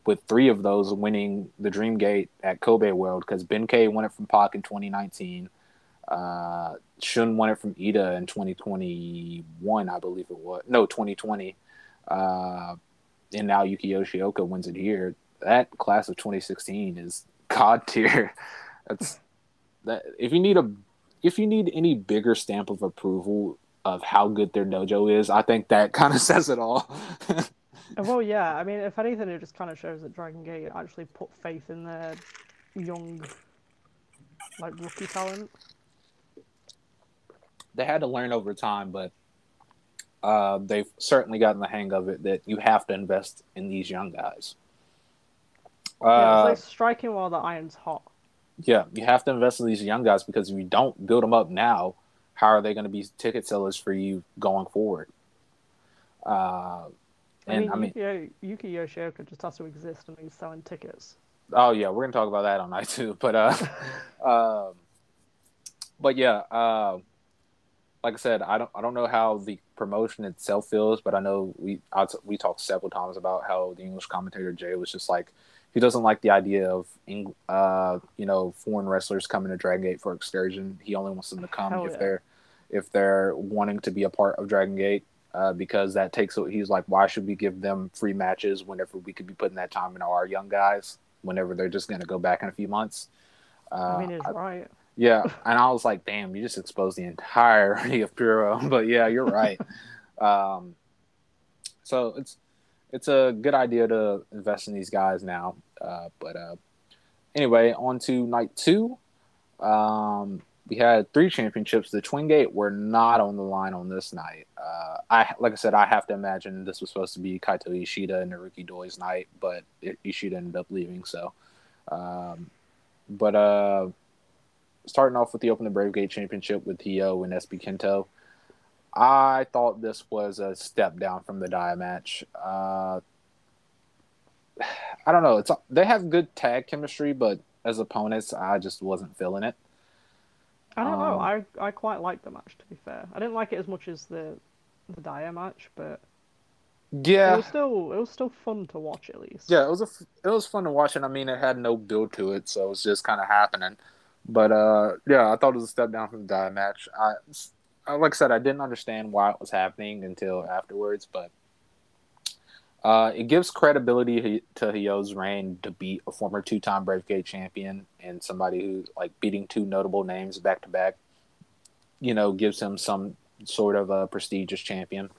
Speaker 1: with three of those winning the Dream Gate at Kobe World because Ben K won it from Pac in 2019. Uh, Shun won it from Eita in 2021, I believe it was. No, 2020. Uh, and now Yuki Yoshioka wins it here. That class of 2016 is god tier. That's that. If you need a, if you need any bigger stamp of approval of how good their dojo is, I think that kind of says it all.
Speaker 2: Uh, Well, yeah. I mean, if anything, it just kind of shows that Dragon Gate actually put faith in their young, like rookie talent.
Speaker 1: they had to learn over time, but uh, they've certainly gotten the hang of it that you have to invest in these young guys.
Speaker 2: yeah,
Speaker 1: Uh,
Speaker 2: it's like striking while the iron's hot.
Speaker 1: yeah, you have to invest in these young guys because if you don't build them up now, how are they going to be ticket sellers for you going forward? Uh,
Speaker 2: I mean,
Speaker 1: I mean,
Speaker 2: Yuki, Yuki Yoshioka just has to exist and he's selling tickets.
Speaker 1: oh yeah, we're gonna talk about that on night two, but uh, um, but yeah, uh, like I said, I don't I don't know how the promotion itself feels, but I know we I, we talked several times about how the English commentator Jay was just like he doesn't like the idea of uh you know foreign wrestlers coming to Dragon Gate for excursion. He only wants them to come
Speaker 2: Hell
Speaker 1: if
Speaker 2: yeah.
Speaker 1: they're if they're wanting to be a part of Dragon Gate. Uh, because that takes he's like, why should we give them free matches whenever we could be putting that time into our young guys whenever they're just going to go back in a few months. Uh,
Speaker 2: I mean, it's
Speaker 1: I-
Speaker 2: right.
Speaker 1: yeah, and I was like, "Damn, you just exposed the entirety of Puro." But yeah, you're right. um, so it's it's a good idea to invest in these guys now. Uh, but uh, anyway, on to night two. Um, we had three championships. The Twin Gate were not on the line on this night. Uh, I like I said, I have to imagine this was supposed to be Kaito Ishida and Naruki Doi's night, but I- Ishida ended up leaving. So, um, but uh, starting off with the Open the Brave Gate Championship with Hyo and SB Kento. I thought this was a step down from the Dia match. Uh, I don't know. It's they have good tag chemistry, but as opponents, I just wasn't feeling it.
Speaker 2: I don't know.
Speaker 1: Um,
Speaker 2: I I quite liked the match. To be fair, I didn't like it as much as the the Dia match, but
Speaker 1: yeah, it
Speaker 2: was still it was still fun to watch at least.
Speaker 1: yeah, it was a f- it was fun to watch, and I mean, it had no build to it, so it was just kind of happening. But uh, yeah, I thought it was a step down from the Dia match. I, I- like I said, I didn't understand why it was happening until afterwards, but uh, it gives credibility to Hyo's reign to beat a former two-time Brave Gate champion and somebody who like beating two notable names back to back. You know, gives him some sort of a prestigious champion.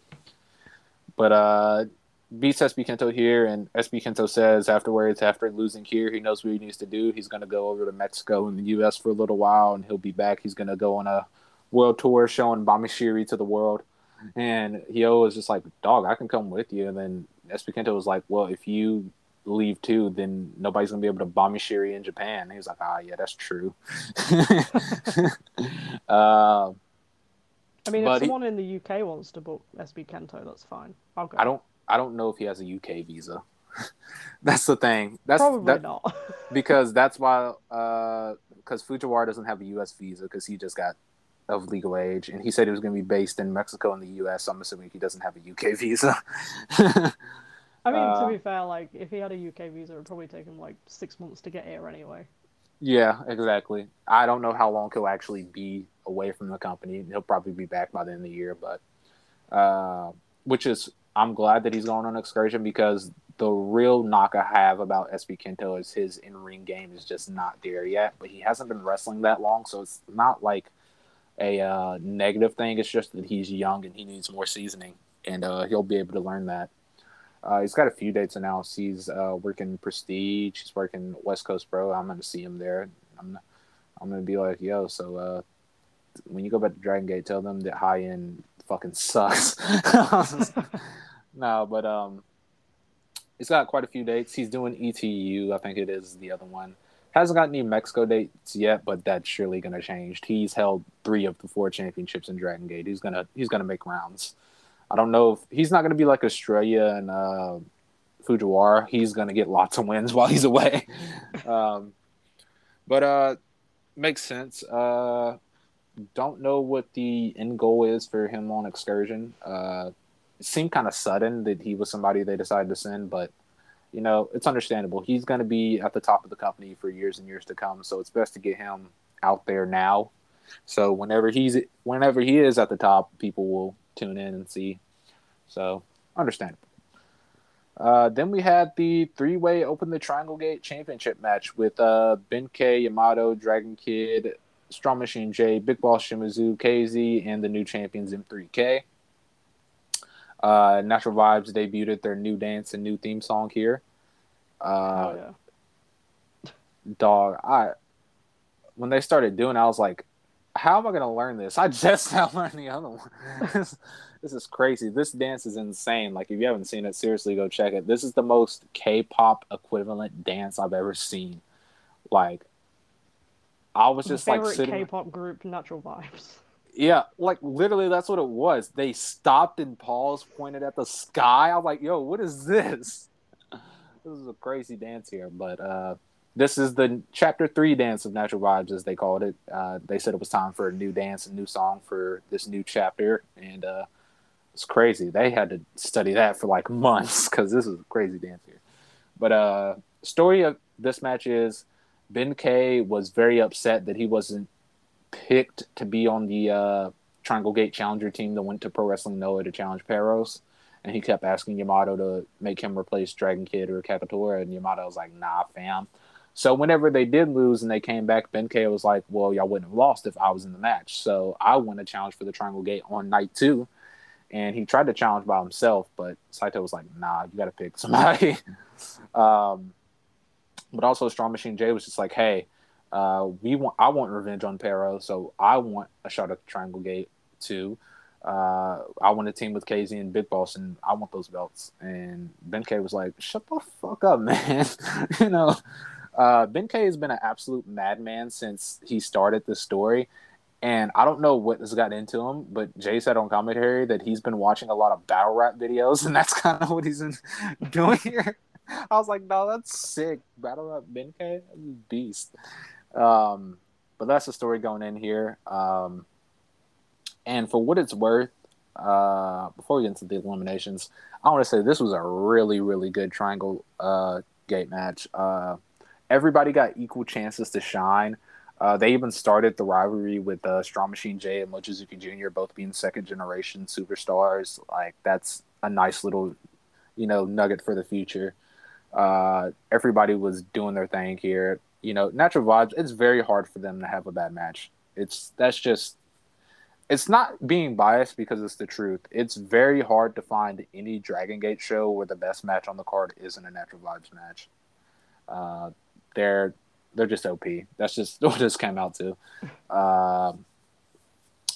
Speaker 1: But uh, beats SB Kento here, and SB Kento says afterwards, after losing here, he knows what he needs to do. He's going to go over to Mexico and the U.S. for a little while, and he'll be back. He's going to go on a world tour showing Bamishiri to the world. And Hio was just like, dog, I can come with you. And then SB was like, well, if you leave too, then nobody's to be able to Bamishiri in Japan. And he was like, ah, yeah, that's true. uh,
Speaker 2: I mean, if
Speaker 1: he-
Speaker 2: someone in the UK wants to book SB Kento, that's fine. I'll go.
Speaker 1: I don't. I don't know if he has a UK visa. that's the thing. That's
Speaker 2: Probably
Speaker 1: that,
Speaker 2: not.
Speaker 1: because that's why because Fujiwara doesn't have a U.S. visa because he just got of legal age, and he said he was going to be based in Mexico and the U.S. So I'm assuming he doesn't have a UK visa.
Speaker 2: I mean,
Speaker 1: Uh,
Speaker 2: to be fair, like if he had a UK visa, it would probably take him like six months to get here anyway.
Speaker 1: yeah, exactly. I don't know how long he'll actually be away from the company. He'll probably be back by the end of the year, but uh, which is I'm glad that he's going on an excursion because the real knock I have about SB Kento is his in ring game is just not there yet. But he hasn't been wrestling that long, so it's not like a uh, negative thing. It's just that he's young and he needs more seasoning, and uh, he'll be able to learn that. Uh, he's got a few dates announced. He's uh, working Prestige. He's working West Coast Pro. I'm going to see him there. I'm I'm going to be like, yo, so uh, when you go back to Dragon Gate, tell them that high end fucking sucks. no, but um, he's got quite a few dates. He's doing ETU, I think it is the other one. Hasn't got any Mexico dates yet, but that's surely going to change. He's held three of the four championships in Dragon Gate. He's gonna he's gonna make rounds. I don't know if he's not to be like Australia and uh, Fujiwara. He's to get lots of wins while he's away. um, but uh, makes sense. Uh, don't know what the end goal is for him on excursion. Uh, it seemed kind of sudden that he was somebody they decided to send, but you know it's understandable. He's going to be at the top of the company for years and years to come, so it's best to get him out there now. So whenever he's whenever he is at the top, people will tune in and see. So understandable. Uh, then we had the three-way Open the Triangle Gate Championship match with uh, Ben K, Yamato, Dragon Kid, Strong Machine J, Big Boss Shimizu, KZ, and the new champions M3K. Uh, Natural Vibes debuted their new dance and new theme song here. Uh,
Speaker 2: oh yeah.
Speaker 1: dog, I when they started doing, I was like, "How am I going to learn this?" I just now learned the other one. this, this is crazy. This dance is insane. Like, if you haven't seen it, seriously, go check it. This is the most K-pop equivalent dance I've ever seen. Like, I was
Speaker 2: My
Speaker 1: just like
Speaker 2: favorite
Speaker 1: sitting.
Speaker 2: K-pop group, Natural Vibes.
Speaker 1: Yeah, like literally, that's what it was. They stopped and paused, pointed at the sky. I was like, "Yo, what is this?" This is a crazy dance here, but uh, this is the chapter three dance of natural vibes, as they called it. Uh, they said it was time for a new dance, a new song for this new chapter, and uh, it's crazy. They had to study that for like months because this is a crazy dance here. But uh, story of this match is Ben K was very upset that he wasn't picked to be on the uh, Triangle Gate Challenger team that went to Pro Wrestling Noah to challenge Perros. And he kept asking Yamato to make him replace Dragon Kid or Kagetora. And Yamato was like, nah, fam. So whenever they did lose and they came back, Ben K was like, well, y'all wouldn't have lost if I was in the match. So I won a challenge for the Triangle Gate on night two. And he tried to challenge by himself, but Saito was like, nah, you got to pick somebody. um, but also Strong Machine J was just like, hey, uh, we want I want revenge on Pero, so I want a shot at Triangle Gate too. Uh, I want a team with KZ and Big Boss, and I want those belts. And Ben K was like, "Shut the fuck up, man!" you know, uh, Ben K has been an absolute madman since he started the story. And I don't know what has got into him, but Jay said on commentary that he's been watching a lot of battle rap videos, and that's kind of what he's doing here. I was like, no, that's sick. Battle rap Ben K, beast. Um, but that's the story going in here. Um, and for what it's worth, uh, before we get into the eliminations, I want to say this was a really, really good triangle uh, gate match. Uh, everybody got equal chances to shine. Uh, they even started the rivalry with uh, Strong Machine J and Mochizuki Jr. both being second generation superstars. Like that's a nice little, you know, nugget for the future. Uh, everybody was doing their thing here you know, natural vibes, it's very hard for them to have a bad match. It's that's just it's not being biased because it's the truth. It's very hard to find any Dragon Gate show where the best match on the card isn't a natural vibes match. Uh, they're they're just OP. That's just what this came out to. Uh,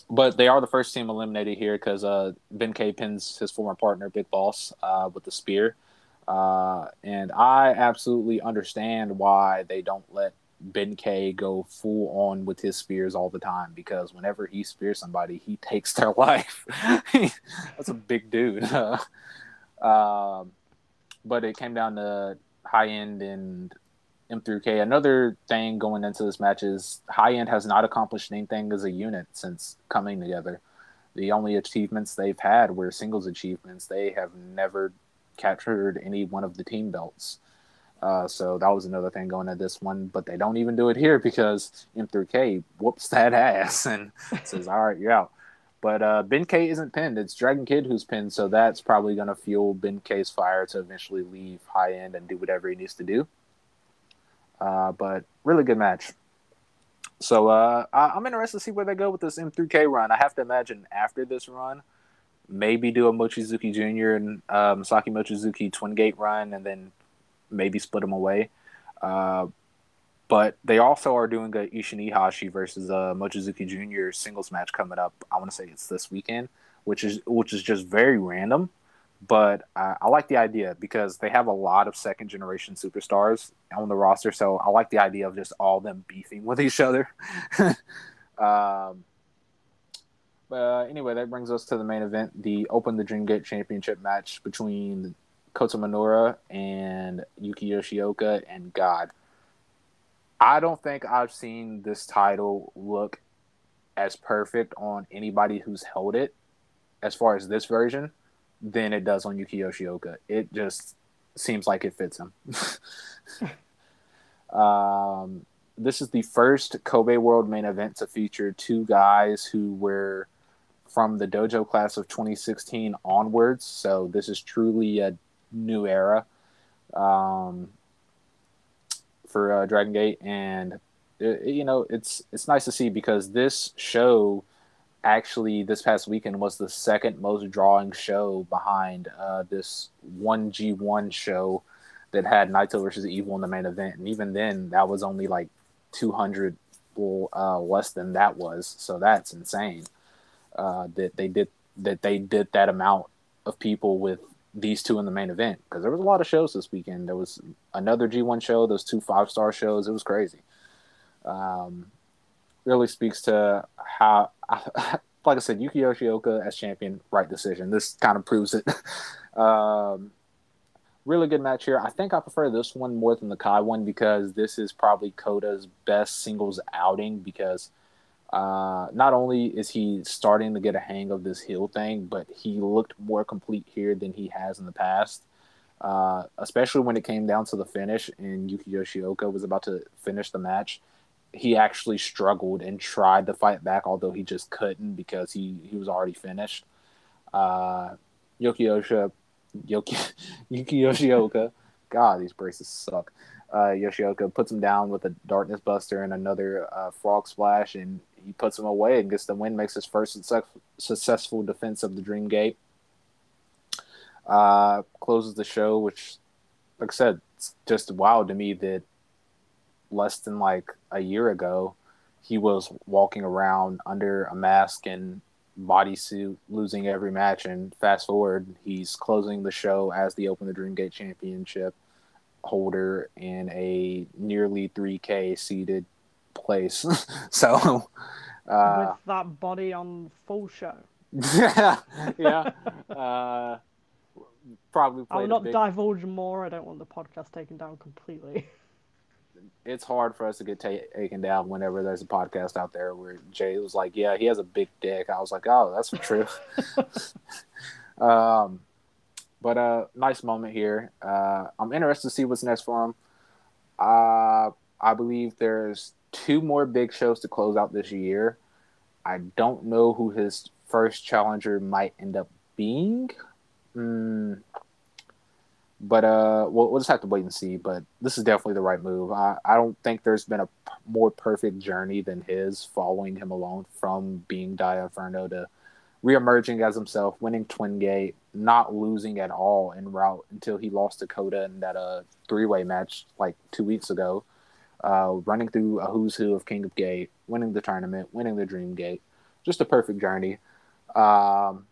Speaker 1: but they are the first team eliminated here because uh, Ben K pins his former partner Big Boss uh, with the spear. Uh, and I absolutely understand why they don't let Ben K go full on with his spears all the time because whenever he spears somebody, he takes their life. That's a big dude. um, but it came down to high end and M3K. Another thing going into this match is high end has not accomplished anything as a unit since coming together. The only achievements they've had were singles achievements. They have never captured any one of the team belts. Uh, so that was another thing going at this one, but they don't even do it here because M3K whoops that ass and says, "All right, you're out." But uh, Ben K isn't pinned; it's Dragon Kid who's pinned, so that's probably going to fuel Ben K's fire to eventually leave high end and do whatever he needs to do. Uh, but really good match. So uh, I- am interested to see where they go with this M3K run. I have to imagine after this run, maybe do a Mochizuki Jr. and um, Saki Mochizuki Twin Gate run, and then maybe split them away. Uh, but they also are doing a Ishin Iihashi versus uh, Mochizuki Jr. singles match coming up. I want to say it's this weekend, which is which is just very random. But I, I like the idea because they have a lot of second generation superstars on the roster, so I like the idea of just all them beefing with each other. um, uh, anyway, that brings us to the main event, the Open the Dream Gate Championship match between Kota Minoura and Yuki Yoshioka. And God, I don't think I've seen this title look as perfect on anybody who's held it, as far as this version, than it does on Yuki Yoshioka. It just seems like it fits him. um, this is the first Kobe World main event to feature two guys who were from the dojo class of 2016 onwards. So this is truly a new era um, for uh, Dragon Gate, and it, uh, you know it's it's nice to see because this show actually this past weekend was the second most drawing show behind uh, this one G one show that had Naito versus Evil in the main event, and even then that was only like 200 uh, less than that was. So that's insane uh, that they did that they did that amount of people with these two in the main event because there was a lot of shows this weekend. There was another G1 show, those two five star shows. It was crazy. Um, really speaks to how, like I said, Yuki Yoshioka as champion, right decision. This kind of proves it. um, really good match here. I think I prefer this one more than the Kai one because this is probably Kota's best singles outing because uh, not only is he starting to get a hang of this heel thing, but he looked more complete here than he has in the past. Uh, especially when it came down to the finish and Yuki Yoshioka was about to finish the match. He actually struggled and tried to fight back, although he just couldn't because he, he was already finished. Uh, Yuki Yosha, Yuki, Yuki Yoshioka, God, these braces suck. Uh, Yoshioka puts him down with a Darkness Buster and another uh, Frog Splash, and he puts him away and gets the win, makes his first successful defense of the Dream Gate. Uh, closes the show, which, like I said, it's just wild to me that less than like a year ago, he was walking around under a mask and bodysuit, losing every match. And fast forward, he's closing the show as the Open the Dream Gate Championship holder in a nearly 3K seated place. so,
Speaker 2: uh, with that body on full show.
Speaker 1: yeah, yeah. Uh, probably.
Speaker 2: I'll not big... divulge more. I don't want the podcast taken down completely.
Speaker 1: It's hard for us to get taken down whenever there's a podcast out there where Jay was like, "Yeah, he has a big dick." I was like, "Oh, that's true." um, but uh, nice moment here. Uh, I'm interested to see what's next for him. Uh, I believe there's two more big shows to close out this year. I don't know who his first challenger might end up being. Mm, but uh, we'll, we'll just have to wait and see. But this is definitely the right move. I, I don't think there's been a p- more perfect journey than his following him alone from being Dia Inferno to reemerging as himself, winning Twin Gate, not losing at all en route until he lost to Kota in that uh, three way match like two weeks ago uh, running through a who's who of King of Gate, winning the tournament, winning the Dream Gate. Just a perfect journey. Um,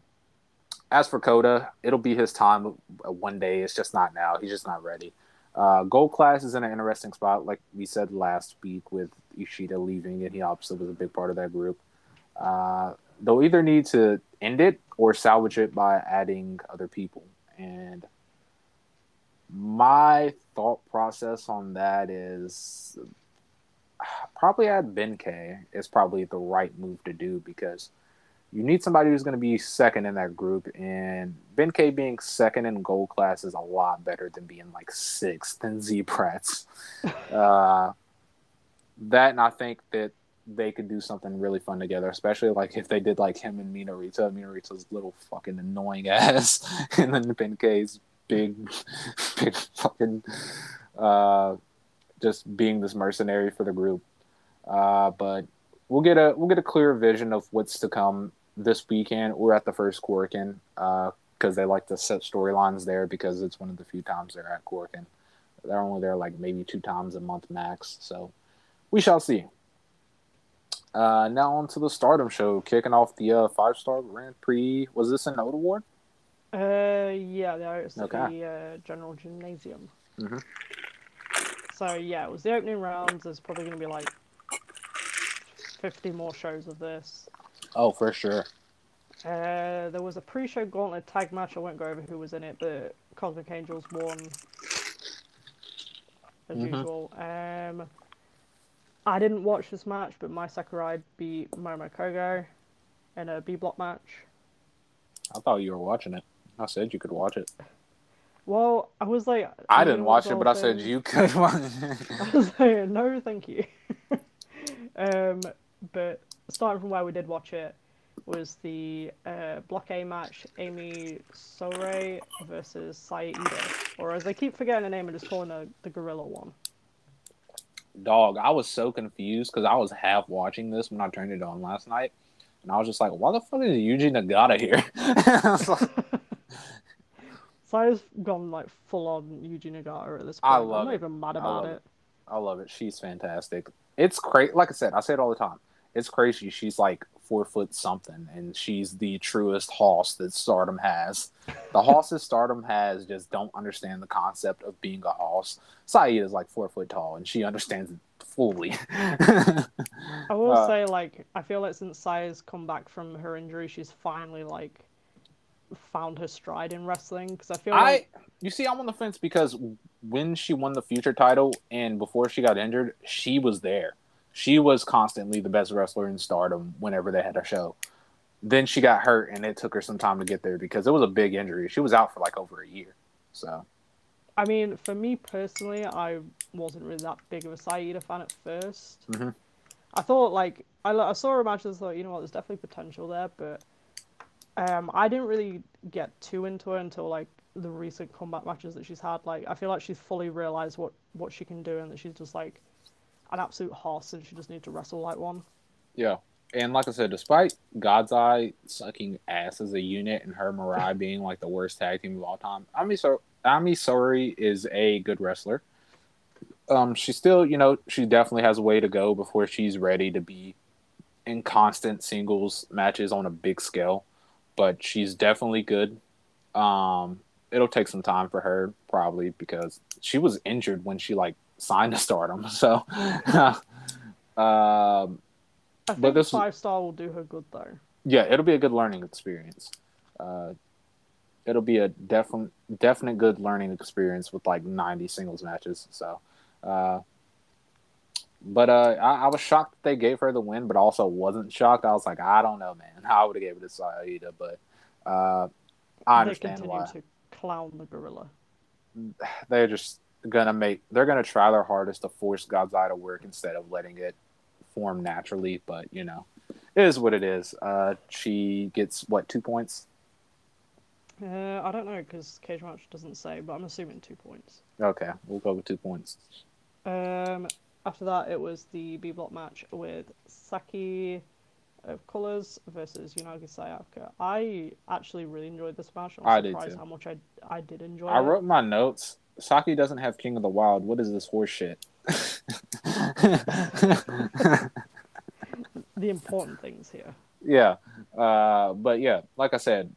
Speaker 1: as for Kota, it'll be his time one day. It's just not now. He's just not ready. Uh, Gold Class is in an interesting spot, like we said last week, with Ishida leaving, and he obviously was a big part of that group. Uh, they'll either need to end it or salvage it by adding other people. And my thought process on that is probably add Ben-K is probably the right move to do because you need somebody who's going to be second in that group, and Ben-K being second in gold class is a lot better than being like sixth in Z-Brats. uh, that, and I think that they could do something really fun together, especially like if they did like him and Minorita, Minorita's little fucking annoying ass, and then Ben-K's big, big fucking, uh, just being this mercenary for the group. Uh, but we'll get a we'll get a clear vision of what's to come this weekend or at the first Korakuen, because uh, they like to set storylines there because it's one of the few times they're at Korakuen. They're only there like maybe two times a month max, so we shall see. Uh, now on to the Stardom show, kicking off the uh, five star Grand Prix. Was this an Ota Ward?
Speaker 2: Uh, yeah, it's okay. the uh, General Gymnasium.
Speaker 1: Mm-hmm.
Speaker 2: So yeah, it was the opening rounds. There's probably going to be like 50 more shows of this.
Speaker 1: Oh, for sure.
Speaker 2: Uh, there was a pre-show gauntlet tag match. I won't go over who was in it, but Cosmic Angels won as mm-hmm. usual. Um, I didn't watch this match, but Mai Sakurai beat Momo Kohgo in a B block match.
Speaker 1: I thought you were watching it. I said you could watch it.
Speaker 2: Well, I was like,
Speaker 1: I didn't watch it, but I said you could watch it.
Speaker 2: I was like, no, thank you. um, but starting from where we did watch it was the uh, Block A match, Ami Sourei versus Saya Iida, or as they keep forgetting the name just calling the the gorilla one.
Speaker 1: Dog, I was so confused because I was half watching this when I turned it on last night, and I was just like, "Why the fuck is Yuji Nagata here?"
Speaker 2: Saya's gone like full on Yuji Nagata at this point. I love I'm not it. even mad about I it. it.
Speaker 1: I love it. She's fantastic. It's crazy. Like I said, I say it all the time. It's crazy. She's like four foot something, and she's the truest hoss that Stardom has. The hosses Stardom has just don't understand the concept of being a hoss. Saeed is like four foot tall, and she understands it fully.
Speaker 2: I will uh, say, like, I feel like since Saya's come back from her injury, she's finally like found her stride in wrestling because I feel
Speaker 1: I
Speaker 2: like
Speaker 1: you see, I'm on the fence because when she won the future title and before she got injured, she was there. She was constantly the best wrestler in Stardom whenever they had a show. Then she got hurt, and it took her some time to get there because it was a big injury. She was out for like over a year. So
Speaker 2: I mean, for me personally, I wasn't really that big of a Saida fan at 1st
Speaker 1: Mhm.
Speaker 2: I thought like I, I saw her matches, thought you know what, there's definitely potential there, but um, I didn't really get too into her until like the recent combat matches that she's had. Like I feel like she's fully realized what what she can do, and that she's just like an absolute horse, and she just needs to wrestle like one.
Speaker 1: yeah, and like I said, despite God's Eye sucking ass as a unit and her Mirai being like the worst tag team of all time, Ami so Ami Sourei is a good wrestler. Um, she still, you know, she definitely has a way to go before she's ready to be in constant singles matches on a big scale. But she's definitely good. Um, it'll take some time for her probably because she was injured when she like signed to Stardom. So, um,
Speaker 2: I
Speaker 1: But this-
Speaker 2: five star will do her good though.
Speaker 1: yeah, it'll be a good learning experience. Uh, it'll be a definite, definite good learning experience with like 90 singles matches. So, uh, but uh, I, I was shocked that they gave her the win, but also wasn't shocked. I was like, I don't know, man. I would have gave it to Saida, but uh, I
Speaker 2: they
Speaker 1: understand
Speaker 2: continue
Speaker 1: why.
Speaker 2: to clown the gorilla.
Speaker 1: They're just gonna make. They're gonna try their hardest to force God's Eye to work instead of letting it form naturally. But you know, it is what it is. Uh, she gets what two points?
Speaker 2: Uh, I don't know because Cage Match doesn't say, but I'm assuming two points.
Speaker 1: Okay, we'll go with two points.
Speaker 2: Um, after that, it was the B block match with Saki of Colors versus Unagi Sayaka. I actually really enjoyed this match. I'm
Speaker 1: I did
Speaker 2: surprised
Speaker 1: too.
Speaker 2: how much I I did enjoy
Speaker 1: I
Speaker 2: it.
Speaker 1: wrote my notes. Saki doesn't have King of the Wild. What is this horse shit?
Speaker 2: the important things here.
Speaker 1: yeah, uh, but yeah, like I said,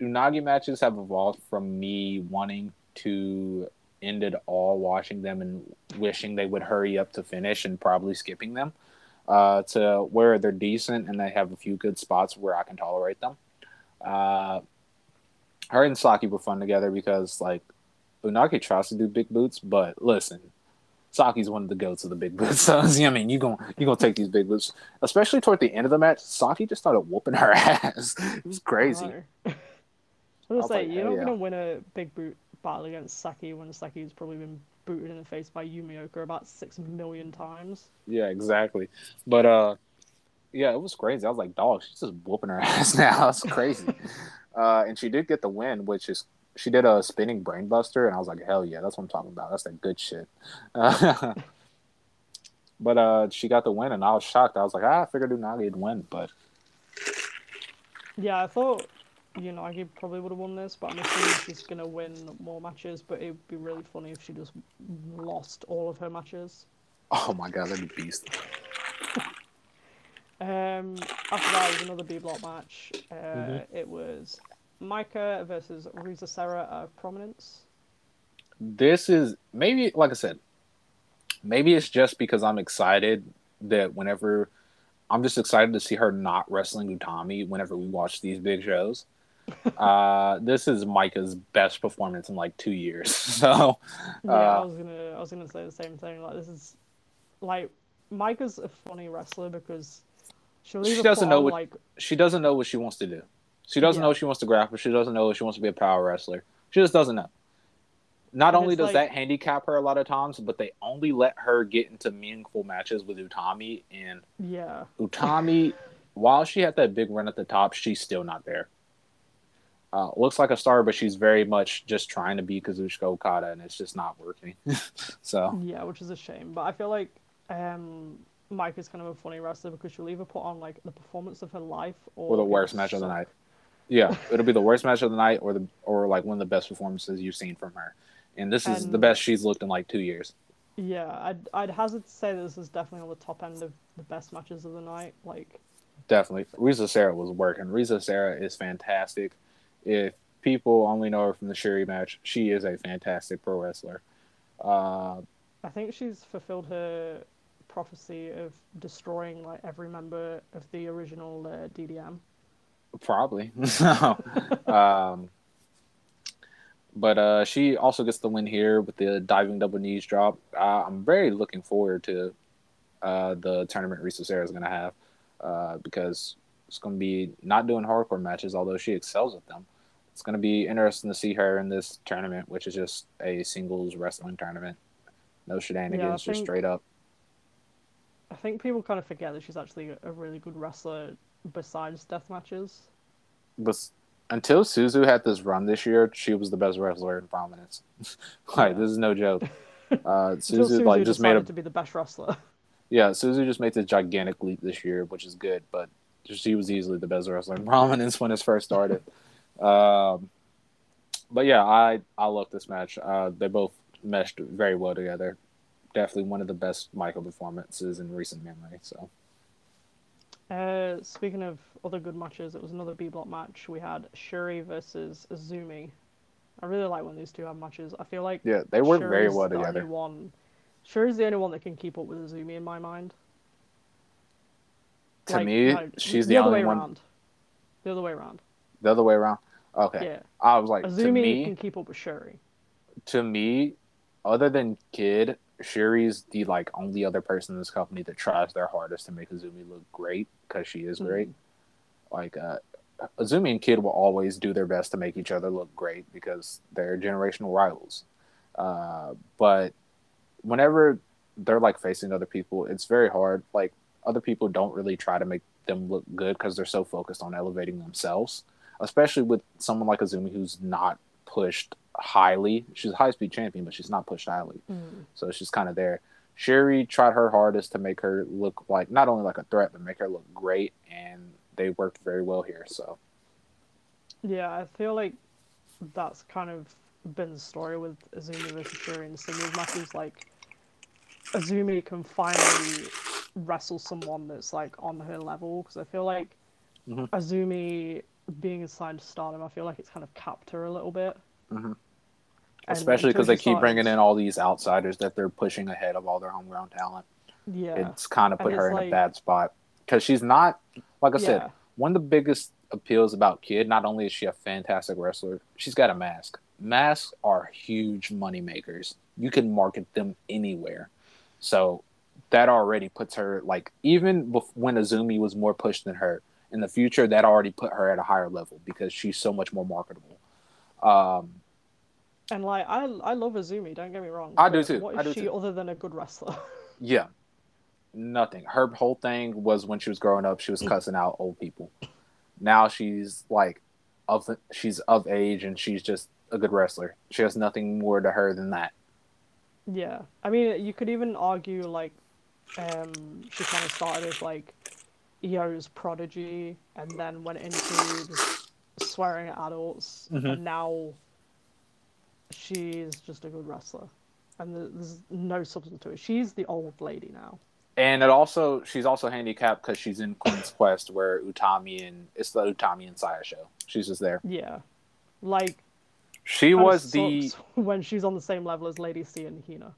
Speaker 1: Unagi matches have evolved from me wanting to end it all, watching them and wishing they would hurry up to finish and probably skipping them, uh, to where they're decent and they have a few good spots where I can tolerate them. Uh, her and Saki were fun together because like Unagi tries to do big boots, but listen, Saki's one of the goats of the big boots. So I mean, you're gonna you gonna take these big boots, especially toward the end of the match. Saki just started whooping her ass. It was crazy.
Speaker 2: I was
Speaker 1: was
Speaker 2: gonna say
Speaker 1: like,
Speaker 2: you're not
Speaker 1: yeah.
Speaker 2: gonna win a big boot battle against Saki when Saki's probably been booted in the face by Yumioka about six million times.
Speaker 1: Yeah, exactly. But uh, yeah, it was crazy. I was like, dog, she's just whooping her ass now. It's crazy. uh, and she did get the win, which is she did a spinning brainbuster, and I was like, hell yeah, that's what I'm talking about. That's that good shit. Uh, but uh, she got the win, and I was shocked. I was like, ah, I figured Unagi'd win, but
Speaker 2: Yeah, I thought you know Unagi probably would have won this, but I'm assuming she's gonna win more matches. But it'd be really funny if she just lost all of her matches.
Speaker 1: oh my god, that'd be beast.
Speaker 2: Um, after that was another B block match. Uh,
Speaker 1: Mhm.
Speaker 2: It was Mika versus Sera of Prominence.
Speaker 1: this is maybe like I said, maybe it's just because I'm excited that whenever I'm just excited to see her not wrestling Utami whenever we watch these big shows. uh, this is Mika's best performance in like two years. So
Speaker 2: Yeah, I
Speaker 1: Uh,
Speaker 2: was gonna, I was gonna say the same thing. Like this is, like, Mika's a funny wrestler because she'll
Speaker 1: She doesn't know
Speaker 2: on,
Speaker 1: what-
Speaker 2: like
Speaker 1: she doesn't know what she wants to do. She doesn't
Speaker 2: Yeah.
Speaker 1: know she wants to grapple. She doesn't know she wants to be a power wrestler. She just doesn't know. Not
Speaker 2: And
Speaker 1: only does
Speaker 2: like-
Speaker 1: that handicap her a lot of times, but they only let her get into meaningful matches with Utami and
Speaker 2: yeah,
Speaker 1: Utami, while she had that big run at the top, she's still not there. Uh, looks like a star, but she's very much just trying to be Kazuchika Okada, and it's just not working. so
Speaker 2: yeah, which is a shame. But I feel like um, is kind of a funny wrestler because she'll either put on like the performance of her life or,
Speaker 1: or the worst match of the night. Yeah, it'll be the worst match of the night, or the or like one of the best performances you've seen from her. And this is the best she's looked in like two years.
Speaker 2: Yeah, I'd I'd hazard to say this is definitely on the top end of the best matches of the night. Like,
Speaker 1: Definitely, Risa Sera was working. Risa Sera is fantastic. If people only know her from the Sherry match, she is a fantastic pro wrestler. Uh,
Speaker 2: I think she's fulfilled her prophecy of destroying like every member of the original uh, DDM.
Speaker 1: Probably. um, but uh, she also gets the win here with the diving double knees drop. Uh, I'm very looking forward to uh, the tournament Risa Sera is going to have uh, because it's going to be not doing hardcore matches, although she excels at them. It's going to be interesting to see her in this tournament, which is just a singles wrestling tournament. No shenanigans, yeah, just straight up.
Speaker 2: I think people kind of forget that she's actually a really good wrestler besides death matches.
Speaker 1: But until Suzu had this run this year, she was the best wrestler in prominence. like yeah. this is no joke. Uh, Suzu, Suzu like just made a,
Speaker 2: to be the best wrestler.
Speaker 1: Yeah, Suzu just made this gigantic leap this year, which is good. But she was easily the best wrestler in prominence when it first started. um, but yeah, I I love this match. Uh, they both meshed very well together. Definitely one of the best Michael performances in recent memory. So.
Speaker 2: Uh, speaking of other good matches, it was another B block match. We had Syuri versus Azumi. I really like when these two have matches. I feel like
Speaker 1: yeah, they work very well the together.
Speaker 2: One, Syuri's the only one that can keep up with Azumi in my mind.
Speaker 1: To like, me, like, she's the, the only one. Around.
Speaker 2: The other way around.
Speaker 1: The other way around. Okay. Yeah. I was like,
Speaker 2: Azumi
Speaker 1: me,
Speaker 2: can keep up with Syuri.
Speaker 1: To me, other than Kid, Syuri's the like only other person in this company that tries their hardest to make Azumi look great because she is great. Mm. Like uh, Azumi and Kid will always do their best to make each other look great because they're generational rivals. Uh, but whenever they're like facing other people, it's very hard. Like other people don't really try to make them look good because they're so focused on elevating themselves. Especially with someone like Azumi who's not pushed highly. She's a high speed champion, but she's not pushed highly. Mm. So she's kind of there. Syuri tried her hardest to make her look like not only like a threat, but make her look great, and they worked very well here. So,
Speaker 2: yeah, I feel like that's kind of been the story with Azumi versus Syuri in singles matches. Like, Azumi can finally wrestle someone that's like on her level because I feel like mm-hmm. Azumi being assigned to Stardom, I feel like it's kind of capped her a little bit.
Speaker 1: Mm-hmm. Especially because they keep bringing in all these outsiders that they're pushing ahead of all their homegrown talent.
Speaker 2: Yeah,
Speaker 1: it's kind of put her in like... a bad spot because she's not, like I yeah. said, one of the biggest appeals about Kid. Not only is she a fantastic wrestler, she's got a mask. Masks are huge money makers. You can market them anywhere. So that already puts her like even when Azumi was more pushed than her in the future, that already put her at a higher level because she's so much more marketable. Um,
Speaker 2: and like I, I love Azumi. Don't get me wrong.
Speaker 1: I do too.
Speaker 2: What
Speaker 1: is
Speaker 2: she
Speaker 1: too.
Speaker 2: other than a good wrestler?
Speaker 1: yeah, nothing. Her whole thing was when she was growing up, she was cussing out old people. Now she's like, of she's of age and she's just a good wrestler. She has nothing more to her than that.
Speaker 2: Yeah, I mean, you could even argue like, um, she kind of started as like Yo's prodigy, and then went into swearing at adults, mm-hmm. and now she's just a good wrestler, and there's no substance to it. She's the old lady now.
Speaker 1: And it also, she's also handicapped because she's in Queen's Quest, where Utami and it's the Utami and Saya show. She's just there.
Speaker 2: Yeah, like
Speaker 1: she was the
Speaker 2: when she's on the same level as Lady C and Hina.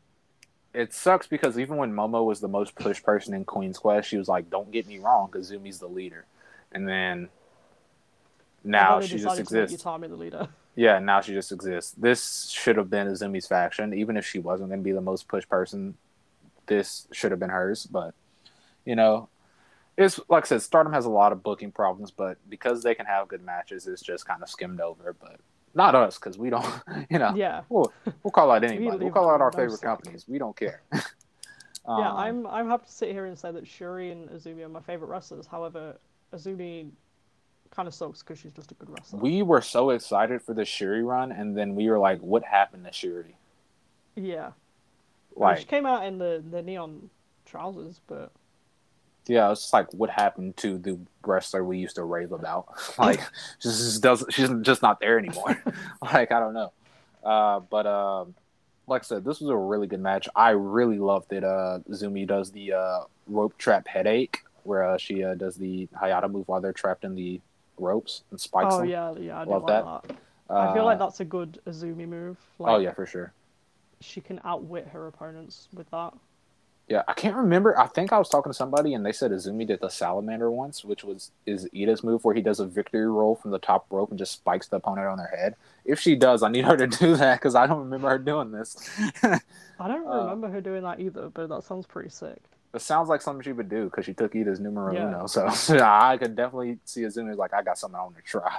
Speaker 1: It sucks because even when Momo was the most pushed person in Queen's Quest, she was like, "Don't get me wrong, Kazumi's the leader," and then now she just exists.
Speaker 2: Utami the leader.
Speaker 1: Yeah, now she just exists. This should have been Azumi's faction, even if she wasn't going to be the most pushed person. This should have been hers, but you know, it's like I said, Stardom has a lot of booking problems, but because they can have good matches, it's just kind of skimmed over. But not us, because we don't, you know.
Speaker 2: Yeah.
Speaker 1: We'll, we'll call out anybody. we'll call out our favorite companies. We don't care.
Speaker 2: um, yeah, I'm I'm happy to sit here and say that Syuri and Azumi are my favorite wrestlers. However, Azumi kind of sucks because she's just a good wrestler.
Speaker 1: We were so excited for the Syuri run, and then we were like, "What happened to Syuri?"
Speaker 2: Yeah. Like she came out in the the neon trousers, but
Speaker 1: yeah, it's like what happened to the wrestler we used to rave about. like, she just doesn't. she's just not there anymore. like, I don't know. Uh, but um, like I said, this was a really good match. I really loved that uh, Zumi does the uh, rope trap headache, where uh, she uh, does the Hayata move while they're trapped in the ropes and spikes.
Speaker 2: Oh
Speaker 1: them.
Speaker 2: yeah, yeah, I love like that. that. I feel like that's a good Azumi move.
Speaker 1: Like, oh yeah, for sure.
Speaker 2: She can outwit her opponents with that.
Speaker 1: Yeah, I can't remember. I think I was talking to somebody and they said Azumi did the salamander once, which was is Eita's move where he does a victory roll from the top rope and just spikes the opponent on their head. If she does, I need her to do that because I don't remember her doing this.
Speaker 2: I don't
Speaker 1: Uh,
Speaker 2: remember her doing that either, but that sounds pretty sick.
Speaker 1: It sounds like something she would do because she took Eita's numero
Speaker 2: Yeah.
Speaker 1: uno. So I could definitely see Azumi like, I got something I want to try.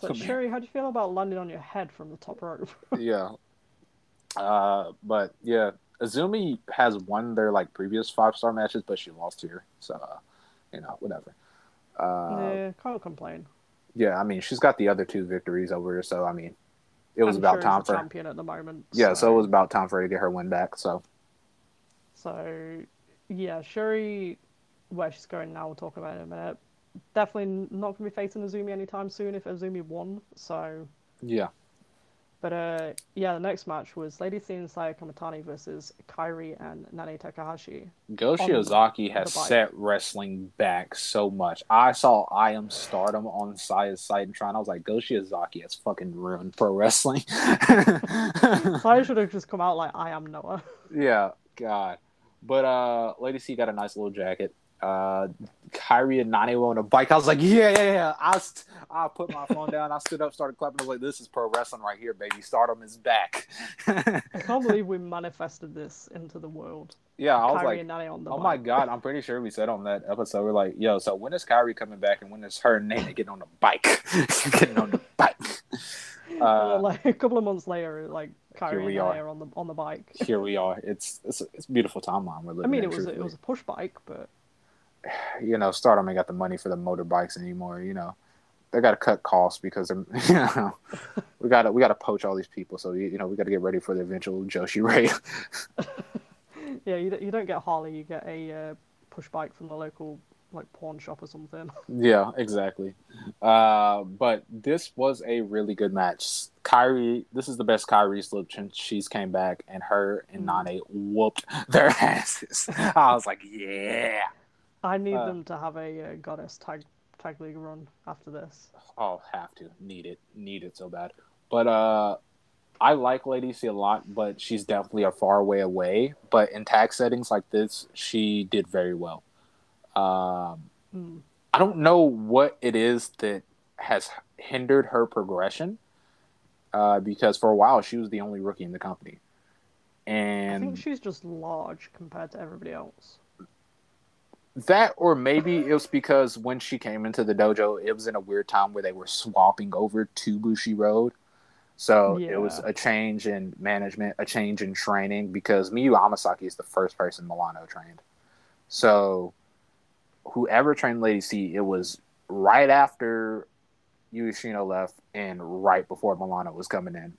Speaker 2: So, Syuri, how do you feel about landing on your head from the top rope?
Speaker 1: yeah. Uh, but yeah, Azumi has won their like previous five star matches, but she lost here. So, uh, you know, whatever. Uh,
Speaker 2: yeah, can't complain.
Speaker 1: yeah, I mean, she's got the other two victories over her, so I mean, it was
Speaker 2: And
Speaker 1: about
Speaker 2: Syuri's
Speaker 1: time for
Speaker 2: champion at the moment.
Speaker 1: yeah, so it was about time for her to get her win back. So
Speaker 2: So, yeah, Syuri, where she's going now, we'll talk about it in a minute. Definitely not going to be facing Azumi anytime soon if Azumi won. So,
Speaker 1: yeah,
Speaker 2: but uh, yeah, the next match was Lady C Saya Kamitani versus Kairi and Nanae Takahashi.
Speaker 1: Go Shiozaki has set wrestling back so much. I saw I Am Stardom on Saya's site and trying. I was like, Go Shiozaki has fucking ruined pro wrestling.
Speaker 2: Saya should have just come out like I am Noah.
Speaker 1: Yeah, God. But uh Lady C got a nice little jacket. Uh Kairi and Nanae were on a bike. I was like, yeah, yeah, yeah. I, st- I put my phone down. I stood up, started clapping. I was like, this is pro wrestling right here, baby. Stardom is back.
Speaker 2: I can't believe we manifested this into the world.
Speaker 1: yeah, I was
Speaker 2: Kairi
Speaker 1: like,
Speaker 2: and Nanae on the
Speaker 1: oh my. God. I'm pretty sure we said on that episode, we're like, yo, so when is Kairi coming back and when is her and Nanae getting on the bike? getting on the bike. Uh,
Speaker 2: like a couple of months later, like
Speaker 1: Here we are.
Speaker 2: On the on the bike.
Speaker 1: here we are. It's it's, it's a beautiful timeline we're living.
Speaker 2: I mean,
Speaker 1: in.
Speaker 2: it was it was a push bike, but
Speaker 1: you know, Stardom ain't got the money for the motorbikes anymore. You know, they got to cut costs because they're, you know, we got to we got to poach all these people. So you, you know, we got to get ready for the eventual Joshi Ray.
Speaker 2: yeah, you don't, you don't get Harley, you get a uh, push bike from the local like pawn shop or something.
Speaker 1: yeah, exactly. Uh, but this was a really good match. Kairi, this is the best Kairi's looked since she's came back, and her and
Speaker 2: Mm.
Speaker 1: Nanae whooped their asses. I was like, yeah.
Speaker 2: I need
Speaker 1: Uh,
Speaker 2: them to have a uh, goddess tag tag league run after this.
Speaker 1: I'll have to need it, need it so bad. But uh, I like Lady C a lot, but she's definitely a far way away. But in tag settings like this, she did very well. Um,
Speaker 2: Mm.
Speaker 1: I don't know what it is that has hindered her progression. Uh, because for a while she was the only rookie in the company, And I
Speaker 2: think she's just large compared to everybody else.
Speaker 1: that or maybe it was because when she came into the dojo it was in a weird time where they were swapping over to Bushiroad so it was a change in management a change in training because miyu amasaki is the first person milano trained so whoever trained lady c it was right after Yushino left and right before milano was coming in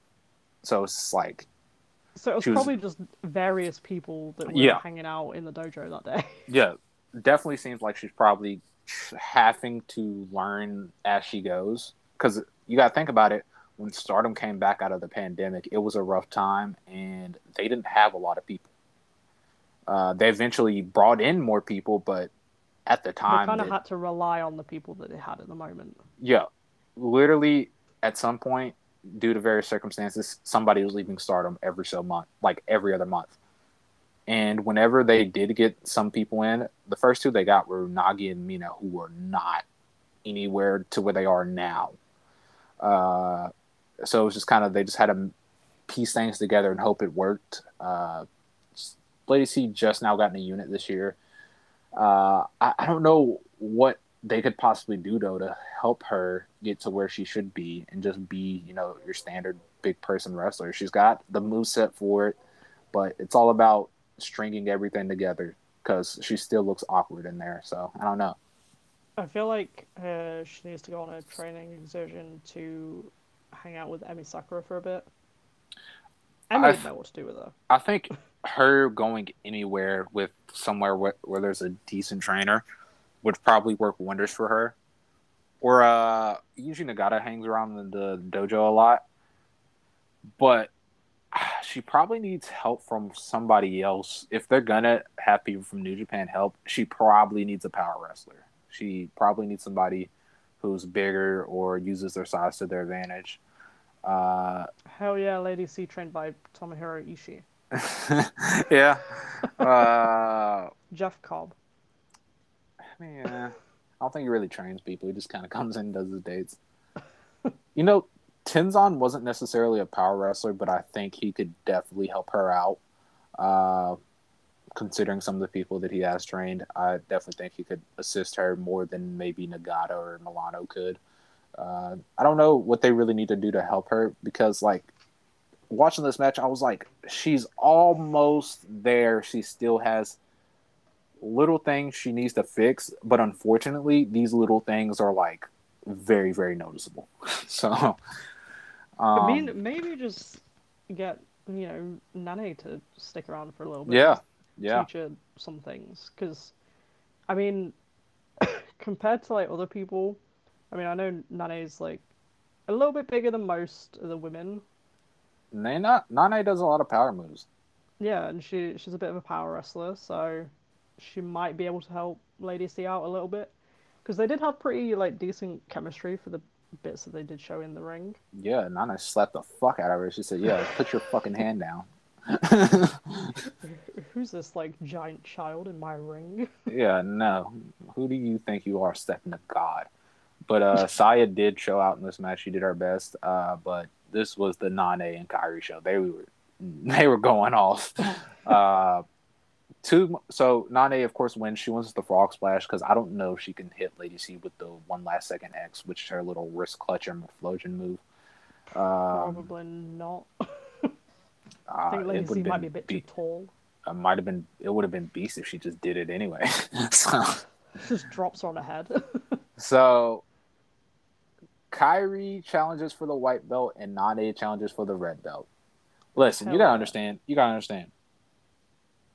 Speaker 1: so it's like
Speaker 2: So it was,
Speaker 1: was-
Speaker 2: probably just various people that were
Speaker 1: Yeah.
Speaker 2: hanging out in the dojo that day.
Speaker 1: yeah, definitely seems like she's probably having to learn as she goes. Because you got to think about it. When Stardom came back out of the pandemic, it was a rough time, and they didn't have a lot of people. Uh, they eventually brought in more people, but at the time.
Speaker 2: they kind of had to rely on the people that they had at the moment.
Speaker 1: yeah, literally at some point, due to various circumstances, somebody was leaving Stardom every so month, like every other month. And whenever they did get some people in, the first two they got were Nagi and Mina, who were not anywhere to where they are now. Uh, so it was just kind of they just had to piece things together and hope it worked. Uh, Lady C just now got in a unit this year. Uh, I, I don't know what they could possibly do though to help her get to where she should be and just be, you know, your standard big person wrestler. She's got the move set for it, but it's all about stringing everything together because she still looks awkward in there. So I don't know.
Speaker 2: I feel like uh, she needs to go on a training exertion to hang out with Emi Sakura for a bit. Emi
Speaker 1: I-
Speaker 2: didn't know what to do with her.
Speaker 1: I think her going anywhere with somewhere where, where there's a decent trainer would probably work wonders for her. Or uh, Yuji Nagata hangs around the, the dojo a lot, but she probably needs help from somebody else. If they're gonna have people from New Japan help, she probably needs a power wrestler. She probably needs somebody who's bigger or uses their size to their advantage. Uh,
Speaker 2: Hell yeah, Lady C trained by Tomohiro Ishii.
Speaker 1: yeah. uh,
Speaker 2: Jeff Cobb.
Speaker 1: yeah, I don't think he really trains people. He just kind of comes in and does his dates. you know, Tenzan wasn't necessarily a power wrestler, but I think he could definitely help her out. Uh, considering some of the people that he has trained, I definitely think he could assist her more than maybe Nagata or Milano could. Uh, I don't know what they really need to do to help her because, like, watching this match, I was like, she's almost there. She still has little things she needs to fix, but unfortunately, these little things are like very, very noticeable. so, um,
Speaker 2: I mean, maybe just get you know Nanae to stick around for a little bit.
Speaker 1: yeah, yeah,
Speaker 2: teach her some things because i mean compared to like other people i mean i know nanae's like a little bit bigger than most of the women
Speaker 1: Nana Nana does a lot of power moves.
Speaker 2: yeah and she she's a bit of a power wrestler so she might be able to help lady c out a little bit because they did have pretty like decent chemistry for the bits that they did show in the ring
Speaker 1: Yeah, Nana slapped the fuck out of her. She said, "Yeah, put your fucking hand down."
Speaker 2: who's this like giant child in my ring
Speaker 1: yeah, no. Who do you think you are, stepping to God? But uh Saya did show out in this match. She did her best. Uh, but this was the Nanae and Kairi show. They were they were going off. Uh, two. So Nanae, of course, wins. She wins the frog splash because I don't know if she can hit Lady C with the one last second X, which is her little wrist clutcher Maflosion move. Um,
Speaker 2: probably not
Speaker 1: uh,
Speaker 2: i think lady c might be a bit
Speaker 1: be-
Speaker 2: too tall
Speaker 1: it might have been. It would have been beast if she just did it anyway. so.
Speaker 2: just drops her on her head
Speaker 1: So, Kairi challenges for the white belt and Nanae challenges for the red belt. Listen, you gotta understand. You gotta understand.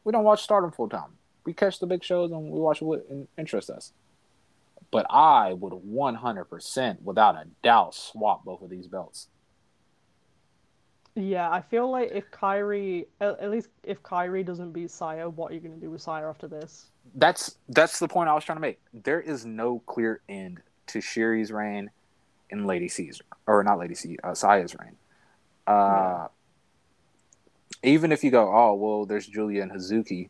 Speaker 1: We don't watch Stardom full time. We catch the big shows and we watch what interests us. But I would 100%, without a doubt, swap both of these belts.
Speaker 2: Yeah, I feel like if Kairi, at, least if Kairi doesn't beat Saya, what are you gonna do with Saya after this?
Speaker 1: That's that's the point I was trying to make. There is no clear end to Syuri's reign and Lady C's, or not Lady C, uh, Saya's reign. Uh, Even if you go, oh well, there's Julia and Hazuki,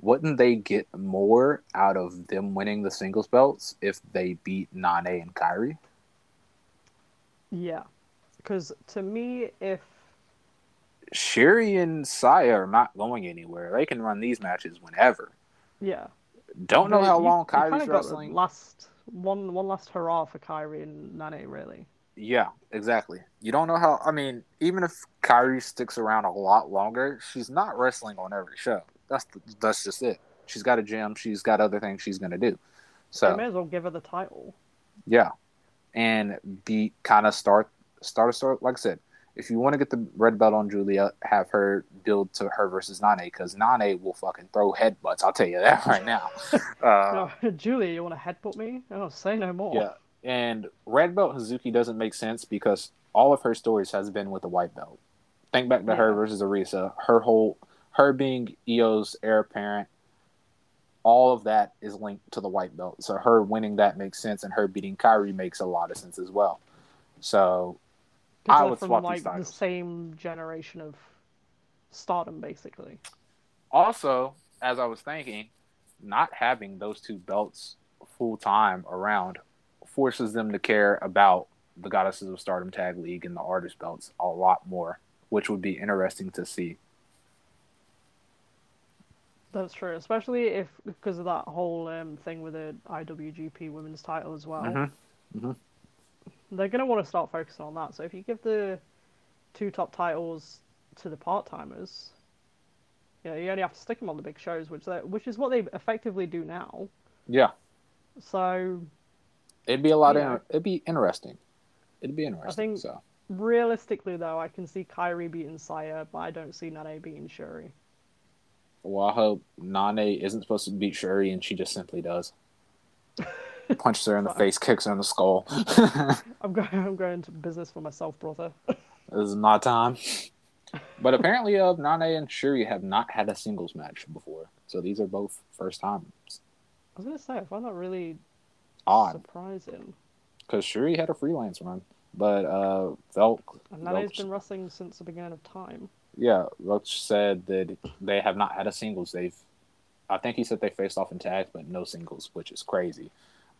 Speaker 1: wouldn't they get more out of them winning the singles belts if they beat Nanae and Kairi?
Speaker 2: Yeah, because to me, if
Speaker 1: Syuri and Saya are not going anywhere. They can run these matches whenever.
Speaker 2: yeah,
Speaker 1: Don't know how long
Speaker 2: Kairi's
Speaker 1: wrestling.
Speaker 2: Last one, one last hurrah for Kairi and Nanae, really.
Speaker 1: Yeah, exactly. You don't know how. I mean, even if Kairi sticks around a lot longer, she's not wrestling on every show. That's the, that's just it. She's got a gym. She's got other things she's gonna do.
Speaker 2: They
Speaker 1: So
Speaker 2: may as well give her the title.
Speaker 1: yeah, and be kind of start start a start. Like I said, if you want to get the red belt on Julia, have her build to her versus Nanae because Nanae will fucking throw headbutts. I'll tell you that right now. Uh,
Speaker 2: no, Julia, you want to headbutt me? Oh, say no more.
Speaker 1: Yeah, and red belt Hazuki doesn't make sense because all of her stories has been with the white belt. Think back to her versus Arisa. Her whole, her being Io's heir apparent, all of that is linked to the white belt. So her winning that makes sense, and her beating Kairi makes a lot of sense as well. So
Speaker 2: 'Cause
Speaker 1: I would
Speaker 2: from
Speaker 1: swap these
Speaker 2: like the same generation of stardom, basically.
Speaker 1: also, as I was thinking, not having those two belts full time around forces them to care about the Goddesses of Stardom Tag League and the artist belts a lot more, which would be interesting to see.
Speaker 2: That's true, especially if because of that whole um, thing with the IWGP Women's Title as well.
Speaker 1: Mhm. Mhm.
Speaker 2: They're gonna want to start focusing on that. So if you give the two top titles to the part timers, you know, you only have to stick them on the big shows, which which is what they effectively do now.
Speaker 1: Yeah,
Speaker 2: So
Speaker 1: it'd be a lot.
Speaker 2: Yeah.
Speaker 1: It'd be interesting. It'd be interesting.
Speaker 2: I think-
Speaker 1: so
Speaker 2: realistically, though, I can see Kairi beating Saya, but I don't see Nanae beating Syuri.
Speaker 1: well, I hope Nanae isn't supposed to beat Syuri and she just simply does. Punches her in the face, kicks her in the skull.
Speaker 2: I'm going. I'm going to business for myself, brother.
Speaker 1: This is my time. But apparently, uh, Nanae and Syuri have not had a singles match before, so these are both first times.
Speaker 2: I was gonna say I find that really
Speaker 1: Odd,
Speaker 2: surprising.
Speaker 1: because Syuri had a freelance run, but uh, Velk,
Speaker 2: And Nanae's
Speaker 1: Velk-
Speaker 2: been wrestling since the beginning of time.
Speaker 1: Yeah, Roach said that they have not had a singles. They've, I think he said they faced off in tags, but no singles, which is crazy.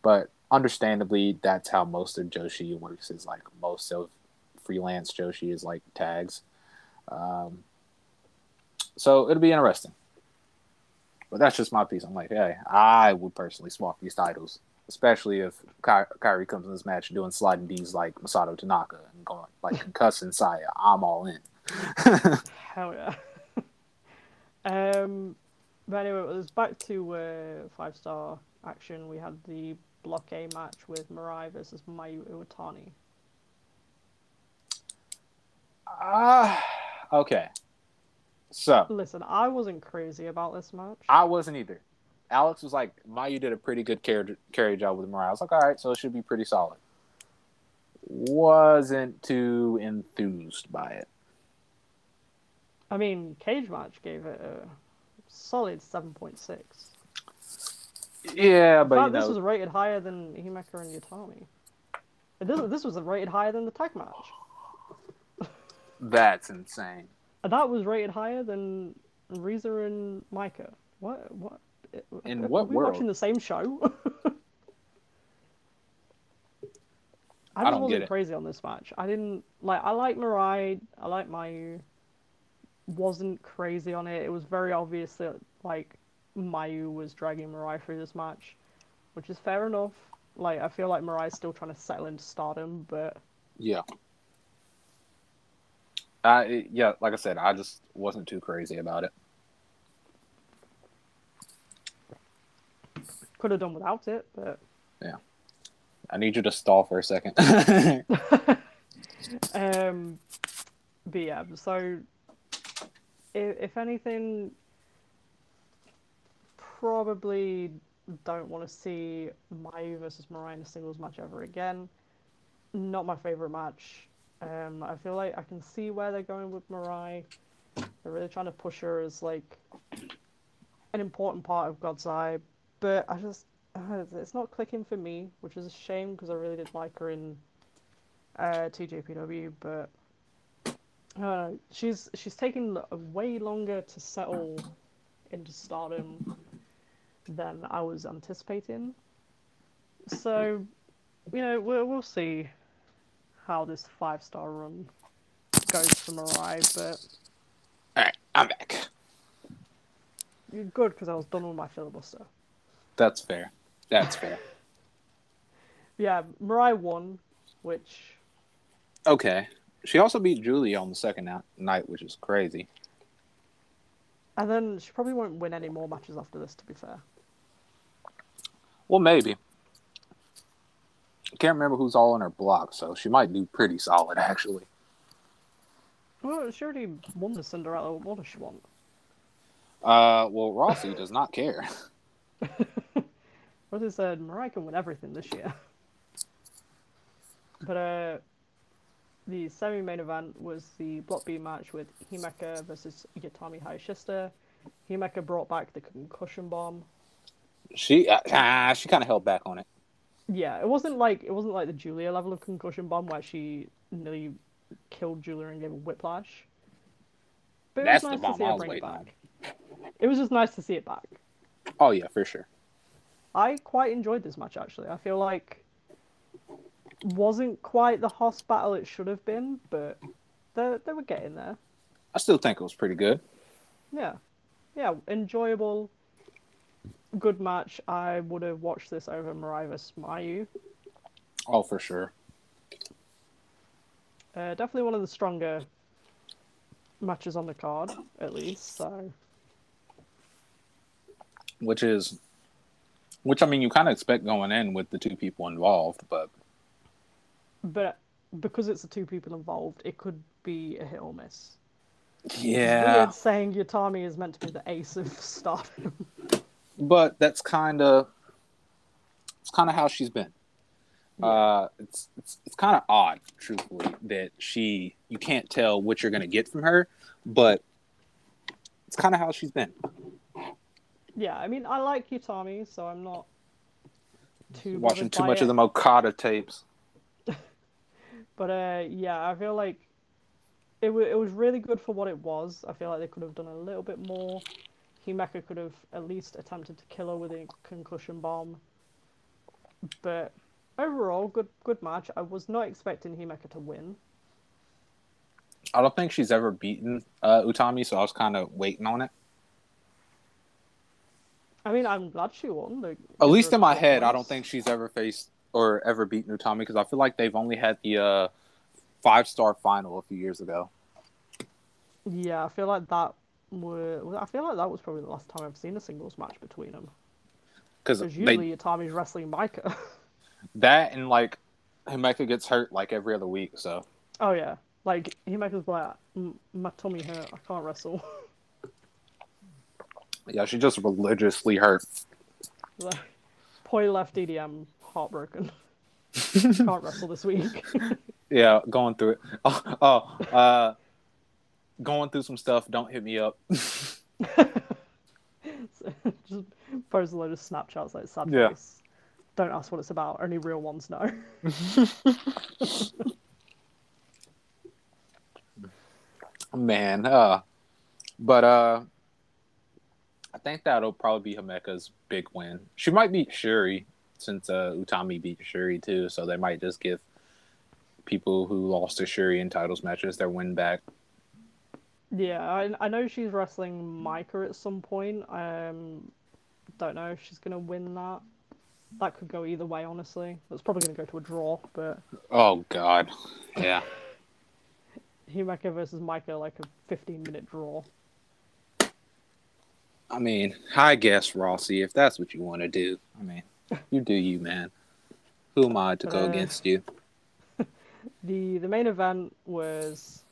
Speaker 1: But understandably, that's how most of Joshi works. Is like most of freelance Joshi is like tags. Um, so it'll be interesting. But that's just my piece. I'm like, hey, I would personally swap these titles, especially if Ky- Kairi comes in this match doing sliding D's like Masato Tanaka and going like concussing Saya. I'm all in.
Speaker 2: Hell yeah. um, but anyway, it was back to uh, five star action. We had the Block A match with Mirai versus Mayu Iwatani.
Speaker 1: Ah, okay. So
Speaker 2: Listen, I wasn't crazy about this match.
Speaker 1: I wasn't either. Alex was like, Mayu did a pretty good carry, carry job with Mariah. I was like, all right, so it should be pretty solid. Wasn't too enthused by it.
Speaker 2: I mean, Cage Match gave it a solid 7.6.
Speaker 1: Yeah, but
Speaker 2: this
Speaker 1: know,
Speaker 2: was rated higher than Himeka and Utami. This, this was rated higher than the tag match.
Speaker 1: that's insane.
Speaker 2: And that was rated higher than Risa and Mika. What? What?
Speaker 1: In
Speaker 2: are
Speaker 1: what
Speaker 2: we
Speaker 1: world?
Speaker 2: watching the same show? I
Speaker 1: I
Speaker 2: just
Speaker 1: don't
Speaker 2: wasn't crazy on this match. I didn't like. I like Mirai. I like Mayu. Wasn't crazy on it. It was very obvious that like Mayu was dragging Mirai through this match, which is fair enough. Like I feel like Mirai's still trying to settle into stardom, but
Speaker 1: Yeah. Uh, it- yeah, like I said, I just wasn't too crazy about it.
Speaker 2: could have done without it. But yeah.
Speaker 1: I need you to stall for a second.
Speaker 2: um, but yeah, so if, if anything, probably don't want to see Mayu versus Mariah in a singles match ever again. Not my favorite match. Um, I feel like I can see where they're going with Mariah. They're really trying to push her as like an important part of God's Eye, but I just uh, it's not clicking for me, which is a shame because I really did like her in uh, TJPW, but uh, she's she's taken a way longer to settle into stardom than I was anticipating. So, hmm. you know, we'll we'll see how this five star run goes for Mariah, but
Speaker 1: All right, I'm back.
Speaker 2: you're good because I was done with my filibuster.
Speaker 1: That's fair. That's fair.
Speaker 2: Yeah, Mariah won, which
Speaker 1: Okay. She also beat Julia on the second night, which is crazy.
Speaker 2: and then she probably won't win any more matches after this. To be fair.
Speaker 1: Well, maybe. Can't remember who's all in her block, so she might do pretty solid, actually.
Speaker 2: Well, she already won the Cinderella. What does she want?
Speaker 1: Uh, well, Rossi does not care.
Speaker 2: Rossi said Mariah can win everything this year. But uh, the semi-main event was the Block B match with Himeka versus Utami Hayashishita. Himeka brought back the concussion bomb.
Speaker 1: She uh, ah, she kind of held back on it.
Speaker 2: Yeah, it wasn't like it wasn't like the Julia level of concussion bomb where she nearly killed Julia and gave her whiplash. But it
Speaker 1: That's
Speaker 2: was
Speaker 1: the
Speaker 2: nice
Speaker 1: bomb
Speaker 2: to see
Speaker 1: I
Speaker 2: her
Speaker 1: was
Speaker 2: bring it
Speaker 1: on.
Speaker 2: back. It was just nice to see it back.
Speaker 1: Oh yeah, for sure.
Speaker 2: I quite enjoyed this match actually. I feel like wasn't quite the Hoss battle it should have been, but they they were getting there.
Speaker 1: I still think it was pretty good.
Speaker 2: Yeah, yeah, enjoyable, good match. I would have watched this over Mariah Mayu.
Speaker 1: Oh, for sure.
Speaker 2: Uh, definitely one of the stronger matches on the card, at least. So
Speaker 1: Which is, which I mean, you kind of expect going in with the two people involved, but
Speaker 2: but because it's the two people involved, it could be a hit or miss.
Speaker 1: yeah.
Speaker 2: Weird saying Utami is meant to be the ace of Stardom.
Speaker 1: But that's kind of, it's kind of how she's been. Uh, it's it's it's kind of odd, truthfully, that she you can't tell what you're gonna get from her, but it's kind of how she's been.
Speaker 2: yeah, I mean, I like Utami, so I'm not too
Speaker 1: Watching too much
Speaker 2: it.
Speaker 1: of the Mokata tapes.
Speaker 2: But uh, yeah, I feel like it, wa it was really good for what it was. I feel like they could have done a little bit more. Himeka could have at least attempted to kill her with a concussion bomb. But overall, good good match. I was not expecting Himeka to win.
Speaker 1: I don't think she's ever beaten uh, Utami, so I was kind of waiting on it.
Speaker 2: I mean, I'm glad she won. Like,
Speaker 1: At least in my head, I don't think she's ever faced or ever beaten Utami because I feel like they've only had the uh, five star final a few years ago.
Speaker 2: Yeah, I feel like that were. I feel like that was probably the last time I've seen a singles match between them.
Speaker 1: Because
Speaker 2: Because
Speaker 1: they
Speaker 2: usually Utami's wrestling Mika.
Speaker 1: that and like Himeka gets hurt like every other week, so
Speaker 2: oh yeah, like Himeka's like, my tummy hurt. I can't wrestle.
Speaker 1: yeah, she just religiously hurt.
Speaker 2: Poi left EDM heartbroken. can't wrestle this week.
Speaker 1: Yeah, going through it. Oh, oh uh, going through some stuff. Don't hit me up.
Speaker 2: just post a load of Snapchats like sad
Speaker 1: Yeah.
Speaker 2: face. Don't ask what it's about. Only real ones know.
Speaker 1: Man, uh, but uh, I think that'll probably be Himeka's big win. She might beat Syuri since uh, Utami beat Syuri too, so they might just give people who lost to Syuri in titles matches their win back.
Speaker 2: Yeah, I, I know she's wrestling Mika at some point. Um, don't know if she's gonna win that. That could go either way, honestly. It's probably gonna go to a draw, but
Speaker 1: Oh God, yeah.
Speaker 2: Himeka versus Mika like a 15 minute draw.
Speaker 1: I mean, I guess Rossi, if that's what you want to do. I mean, you do you, man. Who am I to go
Speaker 2: Uh,
Speaker 1: against you?
Speaker 2: The the main event was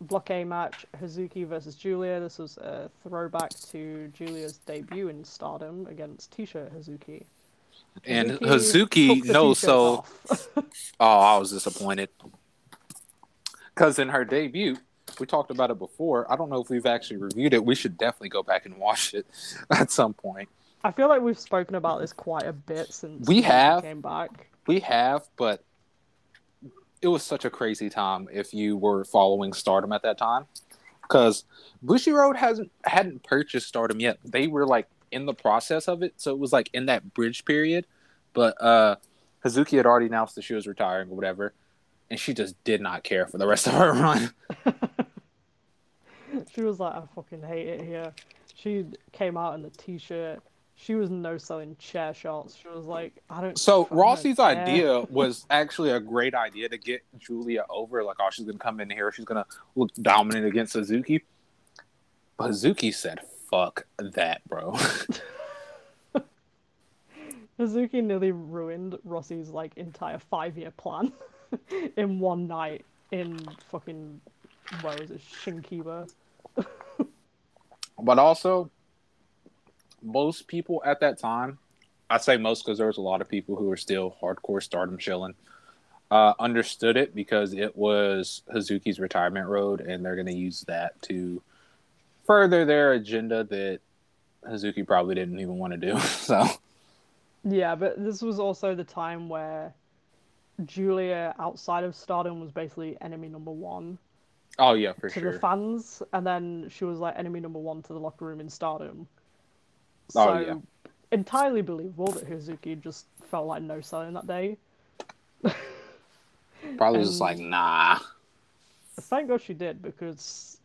Speaker 2: Block A match Hazuki versus Julia. This was a throwback to Julia's debut in Stardom against T-shirt Hazuki.
Speaker 1: And
Speaker 2: took
Speaker 1: Hazuki
Speaker 2: the
Speaker 1: so. Oh, I was disappointed. Because in her debut, we talked about it before. I don't know if we've actually reviewed it. We should definitely go back and watch it at some point.
Speaker 2: I feel like we've spoken about this quite a bit since
Speaker 1: We have.
Speaker 2: came back.
Speaker 1: We have, but it was such a crazy time if you were following Stardom at that time. Because Bushiroad hasn't hadn't purchased Stardom yet. They were like in the process of it, so it was like in that bridge period. But uh Hazuki had already announced that she was retiring or whatever, and she just did not care for the rest of her run.
Speaker 2: She was like, I fucking hate it here. She came out in the t-shirt. She was no selling chair shots. She was like, I don't.
Speaker 1: So Rossi's
Speaker 2: care.
Speaker 1: idea was actually a great idea to get Julia over. Like, oh, she's gonna come in here, she's gonna look dominant against Suzuki. But Suzuki said, "Fuck that, bro."
Speaker 2: Hazuki nearly ruined Rossi's like entire five-year plan in one night in fucking where was it Shinkiba?
Speaker 1: but also, most people at that time, I say most because there was a lot of people who were still hardcore Stardom chilling, uh, understood it because it was Hazuki's retirement road, and they're gonna use that to further their agenda that Hazuki probably didn't even want to do. So.
Speaker 2: Yeah, but this was also the time where Julia outside of Stardom was basically enemy number one
Speaker 1: Oh yeah, for
Speaker 2: to
Speaker 1: sure.
Speaker 2: To the fans, and then she was like enemy number one to the locker room in Stardom.
Speaker 1: Oh,
Speaker 2: So
Speaker 1: yeah.
Speaker 2: entirely believable that Hazuki just felt like no selling that day.
Speaker 1: Probably was just like, nah.
Speaker 2: Thank God she did because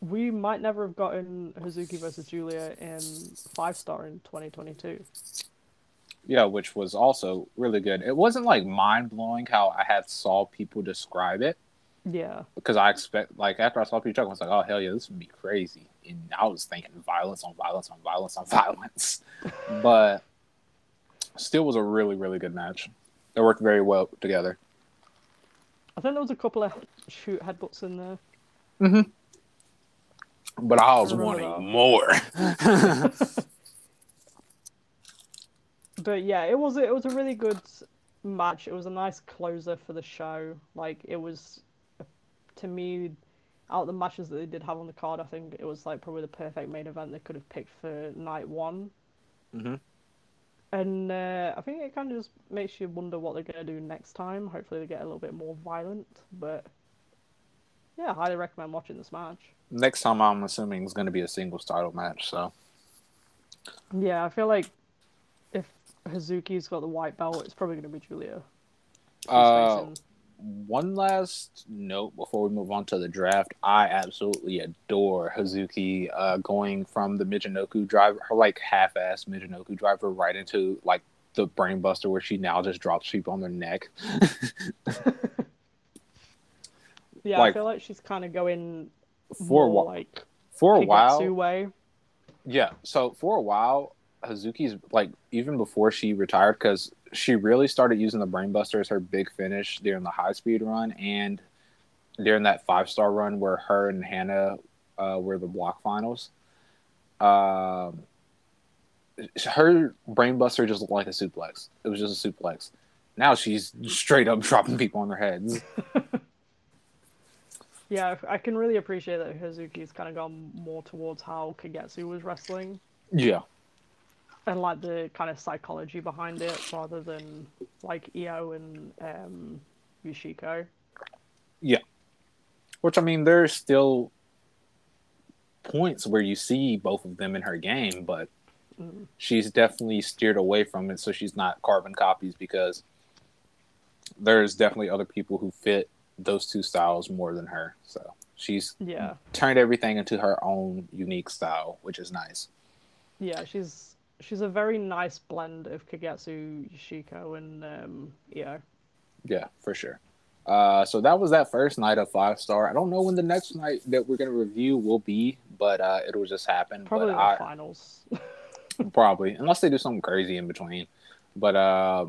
Speaker 2: we might never have gotten Hazuki versus Julia in five star in 2022.
Speaker 1: Yeah, which was also really good. It wasn't like mind blowing how I had saw people describe it
Speaker 2: Yeah,
Speaker 1: because I expect like after I saw people talking, I was like, oh hell yeah, this would be crazy. And I was thinking violence on violence on violence on violence, but still was a really really good match. They worked very well together.
Speaker 2: I think there was a couple of shoot headbutts in there. Mm-hmm.
Speaker 1: But I was
Speaker 2: remember
Speaker 1: wanting
Speaker 2: that.
Speaker 1: more.
Speaker 2: But yeah, it was it was a really good match. It was a nice closer for the show. Like it was, to me, out of the matches that they did have on the card, I think it was like probably the perfect main event they could have picked for night one.
Speaker 1: Mhm.
Speaker 2: And uh, I think it kind of just makes you wonder what they're gonna do next time. Hopefully, they get a little bit more violent. But yeah, I highly recommend watching this match.
Speaker 1: Next time, I'm assuming is going to be a singles title match. So
Speaker 2: Yeah, I feel like if Hazuki's got the white belt, it's probably going to be Julia. She's
Speaker 1: Uh,
Speaker 2: facing-
Speaker 1: one last note before we move on to the draft. I absolutely adore Hazuki uh, going from the Michinoku driver, her like half-ass Michinoku driver, right into like the brainbuster where she now just drops people on their neck.
Speaker 2: yeah,
Speaker 1: like-
Speaker 2: I feel like she's kind of going
Speaker 1: for a while,
Speaker 2: like
Speaker 1: for a while,
Speaker 2: way.
Speaker 1: Yeah. So for a while, Hazuki's like even before she retired, because she really started using the Brainbuster as her big finish during the high speed run and during that five star run where her and Hana uh, were the block finals. Um, her Brainbuster just looked like a suplex. It was just a suplex. Now she's straight up dropping people on their heads.
Speaker 2: Yeah, I can really appreciate that Hazuki's kind of gone more towards how Kagetsu was wrestling
Speaker 1: Yeah.
Speaker 2: And like the kind of psychology behind it rather than like Io and um, Yoshiko. Yeah.
Speaker 1: Which I mean, there's still points where you see both of them in her game, but
Speaker 2: Mm.
Speaker 1: she's definitely steered away from it, so she's not carbon copies because there's definitely other people who fit those two styles more than her. So she's
Speaker 2: Yeah,
Speaker 1: turned everything into her own unique style, which is nice.
Speaker 2: yeah, she's she's a very nice blend of Kagetsu, Yoshiko, and um, Io.
Speaker 1: Yeah, for sure. Uh, so that was that first night of five star. I don't know when the next night that we're gonna review will be, but uh, it'll just happen.
Speaker 2: Probably
Speaker 1: but
Speaker 2: the
Speaker 1: I,
Speaker 2: finals.
Speaker 1: probably unless they do something crazy in between but uh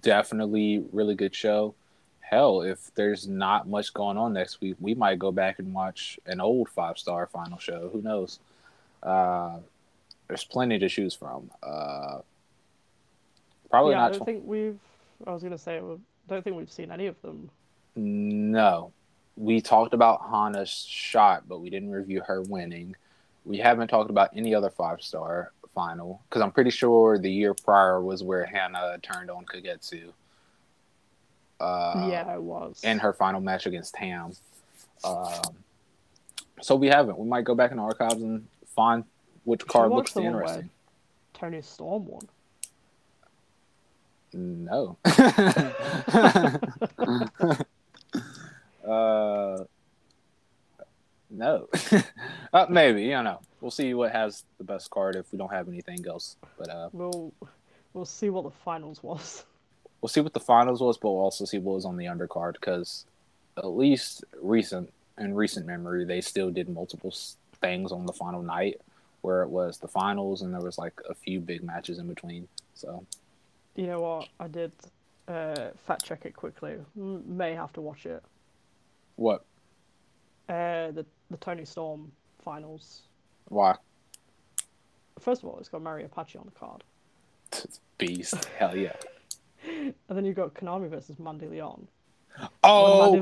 Speaker 1: definitely really good show hell if there's not much going on next week we might go back and watch an old five star final show who knows uh there's plenty to choose from uh probably
Speaker 2: yeah, I don't
Speaker 1: tw-
Speaker 2: think we've. I was gonna say, I don't think we've seen any of them.
Speaker 1: no we talked about hana's shot but we didn't review her winning we haven't talked about any other five star final because I'm pretty sure the year prior was where Hana turned on Kagetsu. Uh,
Speaker 2: yeah, it was.
Speaker 1: In her final match against Tam. Um, so we haven't. We might go back in the archives and find which card looks
Speaker 2: the one
Speaker 1: interesting.
Speaker 2: Toni Storm won.
Speaker 1: No. uh, no. uh, maybe. I don't know. We'll see what has the best card if we don't have anything else. But uh,
Speaker 2: We'll we'll see what the finals was.
Speaker 1: we'll see what the finals was, but we'll also see what was on the undercard because at least recent in recent memory, they still did multiple things on the final night where it was the finals and there was like a few big matches in between. So
Speaker 2: You know what? I did uh, fact check it quickly. May have to watch it.
Speaker 1: what?
Speaker 2: Uh, the the Toni Storm finals.
Speaker 1: Why?
Speaker 2: First of all, it's got Mari Apache on the card,
Speaker 1: Beast. Hell yeah.
Speaker 2: and then you've got Konami versus Mandy Leon.
Speaker 1: Oh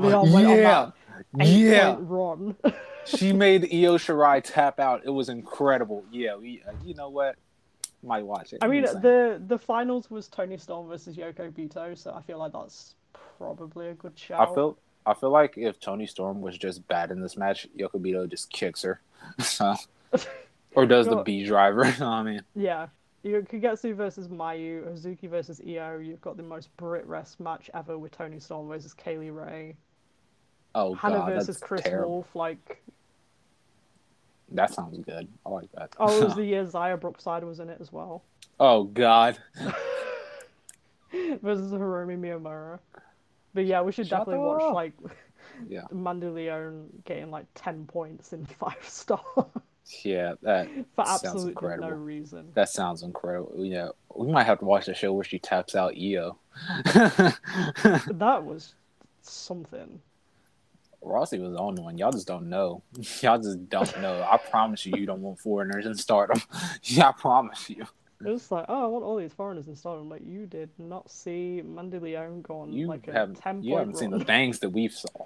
Speaker 1: yeah, yeah.
Speaker 2: run.
Speaker 1: she made Io Shirai tap out. It was incredible. Yeah, we, uh, you know what? Might watch it.
Speaker 2: I mean, the the finals was Toni Storm versus Yoko Bito, so I feel like that's probably a good shout.
Speaker 1: I feel I feel like if Toni Storm was just bad in this match, Yoko Bito just kicks her. or does the B driver? you know what I mean,
Speaker 2: Yeah. You Kagetsu versus Mayu, Hazuki versus Io. You've got the most Brit rest match ever with Toni Storm versus Kay Lee Ray.
Speaker 1: oh
Speaker 2: Hana
Speaker 1: god,
Speaker 2: versus Chris
Speaker 1: terrible.
Speaker 2: Wolf. Like,
Speaker 1: That sounds good. I like that.
Speaker 2: oh, it was the year Xia Brookside was in it as well.
Speaker 1: oh god,
Speaker 2: versus Hiromi Mimura. But yeah, we should
Speaker 1: Shut
Speaker 2: definitely
Speaker 1: up.
Speaker 2: watch like
Speaker 1: yeah,
Speaker 2: Mandy getting like ten points in five star
Speaker 1: yeah. That
Speaker 2: for
Speaker 1: Sounds
Speaker 2: absolutely no
Speaker 1: incredible.
Speaker 2: reason.
Speaker 1: that sounds incredible. Yeah, we might have to watch the show where she taps out Io.
Speaker 2: That was something.
Speaker 1: Rossi was on one. Y'all just don't know. Y'all just don't know. I promise you, you don't want foreigners in stardom. yeah, I promise you.
Speaker 2: It was like, oh, I want all these foreigners in Stardom. Like, you did not see Mandy Leon go on
Speaker 1: You
Speaker 2: like a
Speaker 1: haven't.
Speaker 2: ten
Speaker 1: You haven't seen the
Speaker 2: run.
Speaker 1: things that we've saw.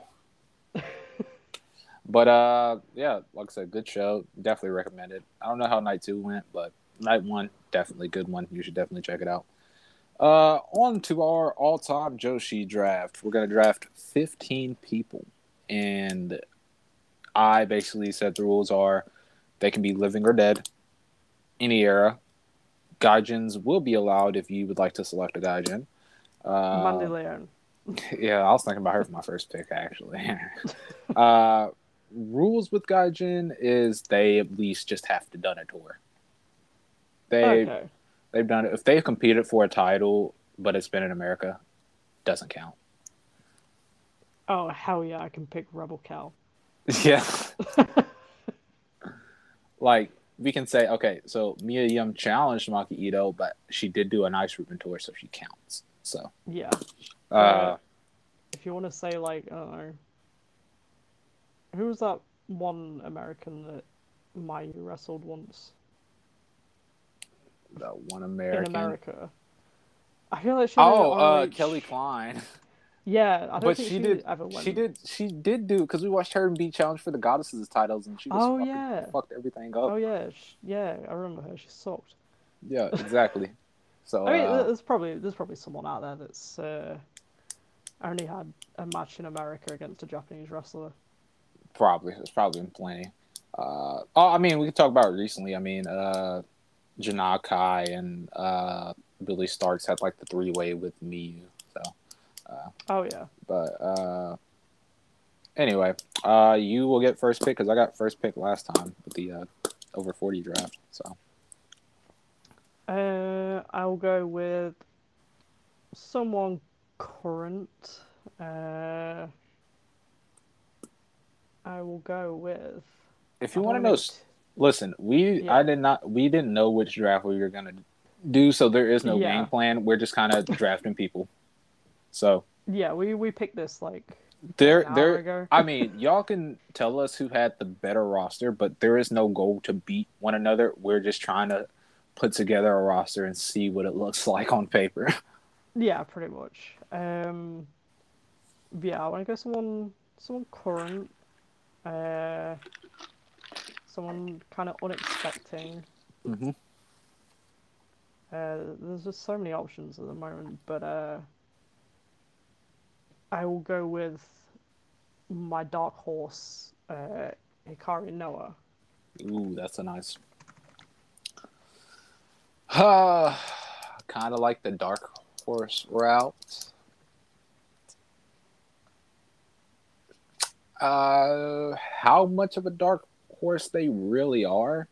Speaker 1: But uh, yeah, like I said, good show. Definitely recommend it. I don't know how night two went, but night one definitely good one. You should definitely check it out. Uh, on to our all-time Joshi draft. We're gonna draft 15 people and I basically said the rules are they can be living or dead, any era. Gaijins will be allowed if you would like to select a Gaijin. Uh,
Speaker 2: Leon.
Speaker 1: yeah, I was thinking about her for my first pick actually. uh, rules with Gaijin is they at least just have to done a tour. They
Speaker 2: Okay.
Speaker 1: they've done it if they've competed for a title, but it's been in America, doesn't count.
Speaker 2: Oh hell yeah, I can pick Rebel Cal.
Speaker 1: Yeah. like we can say, okay, so Mia Yim challenged Maki Ito, but she did do a nice Ruben tour, so she counts. So
Speaker 2: Yeah.
Speaker 1: uh,
Speaker 2: If you want to say like I don't know, who was that one American that Mayu wrestled once
Speaker 1: That one American.
Speaker 2: in America? I feel like she.
Speaker 1: Oh, uh, Kelly Klein.
Speaker 2: Yeah, I don't
Speaker 1: But
Speaker 2: think
Speaker 1: she
Speaker 2: she,
Speaker 1: did-
Speaker 2: ever went.
Speaker 1: She did. She did do because we watched her be challenged for the goddesses titles, and she was
Speaker 2: Oh,
Speaker 1: fucking,
Speaker 2: yeah.
Speaker 1: fucked everything up.
Speaker 2: Oh yeah, sh yeah, I remember her. She sucked.
Speaker 1: Yeah, exactly. So
Speaker 2: I mean,
Speaker 1: uh,
Speaker 2: there's probably there's probably someone out there that's uh, only had a match in America against a Japanese wrestler.
Speaker 1: Probably. it's probably been plenty. Uh, oh, I mean, we could talk about it recently. I mean, uh, Janai Kai and uh, Billie Starkz had like the three way with Miyu. So,
Speaker 2: Oh yeah.
Speaker 1: but uh, anyway, uh, you will get first pick because I got first pick last time with the uh, over 40 draft. So,
Speaker 2: Uh, I'll go with someone current. Uh, I will go with.
Speaker 1: if you want to know, listen, we
Speaker 2: Yeah.
Speaker 1: I did not we didn't know which draft we were gonna do, so there is no
Speaker 2: Yeah.
Speaker 1: game plan. We're just kind of drafting people. So
Speaker 2: Yeah, we we picked this like
Speaker 1: there there. I mean, y'all can tell us who had the better roster, but there is no goal to beat one another. We're just trying to put together a roster and see what it looks like on paper.
Speaker 2: Yeah, pretty much. Um, yeah, I want to go someone, someone current, uh, someone kind of unexpected.
Speaker 1: mm-hmm.
Speaker 2: Uh, there's just so many options at the moment, but uh, I will go with my dark horse, uh, Hikari Noa.
Speaker 1: Ooh, that's a nice. Uh, kind of like the dark horse route. Uh, how much of a dark horse they really are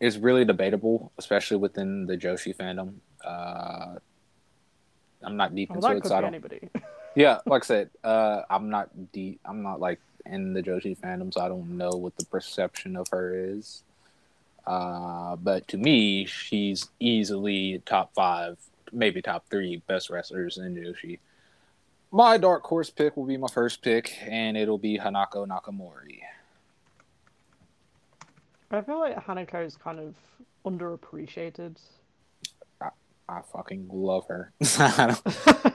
Speaker 1: is really debatable, especially within the Joshi fandom. Uh, I'm not deep
Speaker 2: Well,
Speaker 1: into it, so I don't.
Speaker 2: anybody.
Speaker 1: Yeah, like I said, uh, I'm not deep. I'm not like in the Joshi fandom, so I don't know what the perception of her is. Uh, but to me, she's easily top five, maybe top three best wrestlers in Joshi. My dark horse pick will be my first pick, and it'll be Hanako Nakamori.
Speaker 2: I feel like Hanako is kind of underappreciated.
Speaker 1: I fucking love her.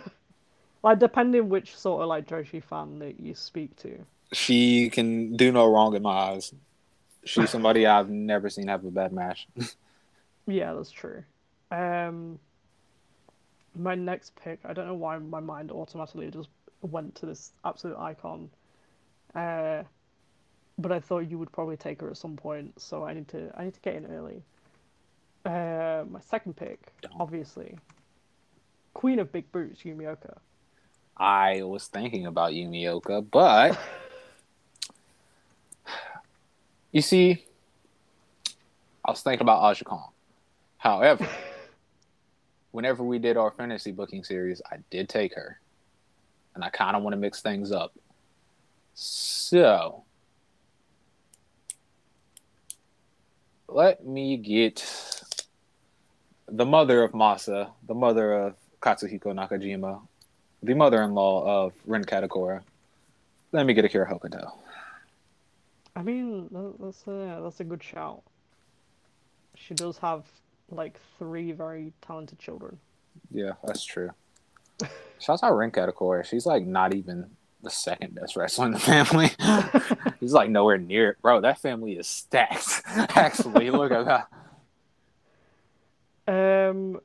Speaker 2: Like, depending which sort of like Joshi fan that you speak to.
Speaker 1: she can do no wrong in my eyes. She's somebody I've never seen have a bad match.
Speaker 2: Yeah, that's true. Um, my next pick, I don't know why my mind automatically just went to this absolute icon. Uh, but I thought you would probably take her at some point, so I need to I need to get in early. Uh, my second pick, obviously, Queen of Big Boots, Yumi Ohka.
Speaker 1: I was thinking about Yumi Ohka, but you see, I was thinking about Aja Kong. However, whenever we did our fantasy booking series, I did take her, and I kind of want to mix things up. So let me get the mother of Masa, the mother of Katsuhiko Nakajima, the mother-in-law of Ren Katakura. Let me get Akira Hokuto.
Speaker 2: I mean, that's a that's a good shout. She does have like three very talented children.
Speaker 1: Yeah, that's true. Shouts out Ren Katakura. She's like not even the second best wrestler in the family. He's like nowhere near it. Bro, that family is stacked. Actually, look at that.
Speaker 2: Um,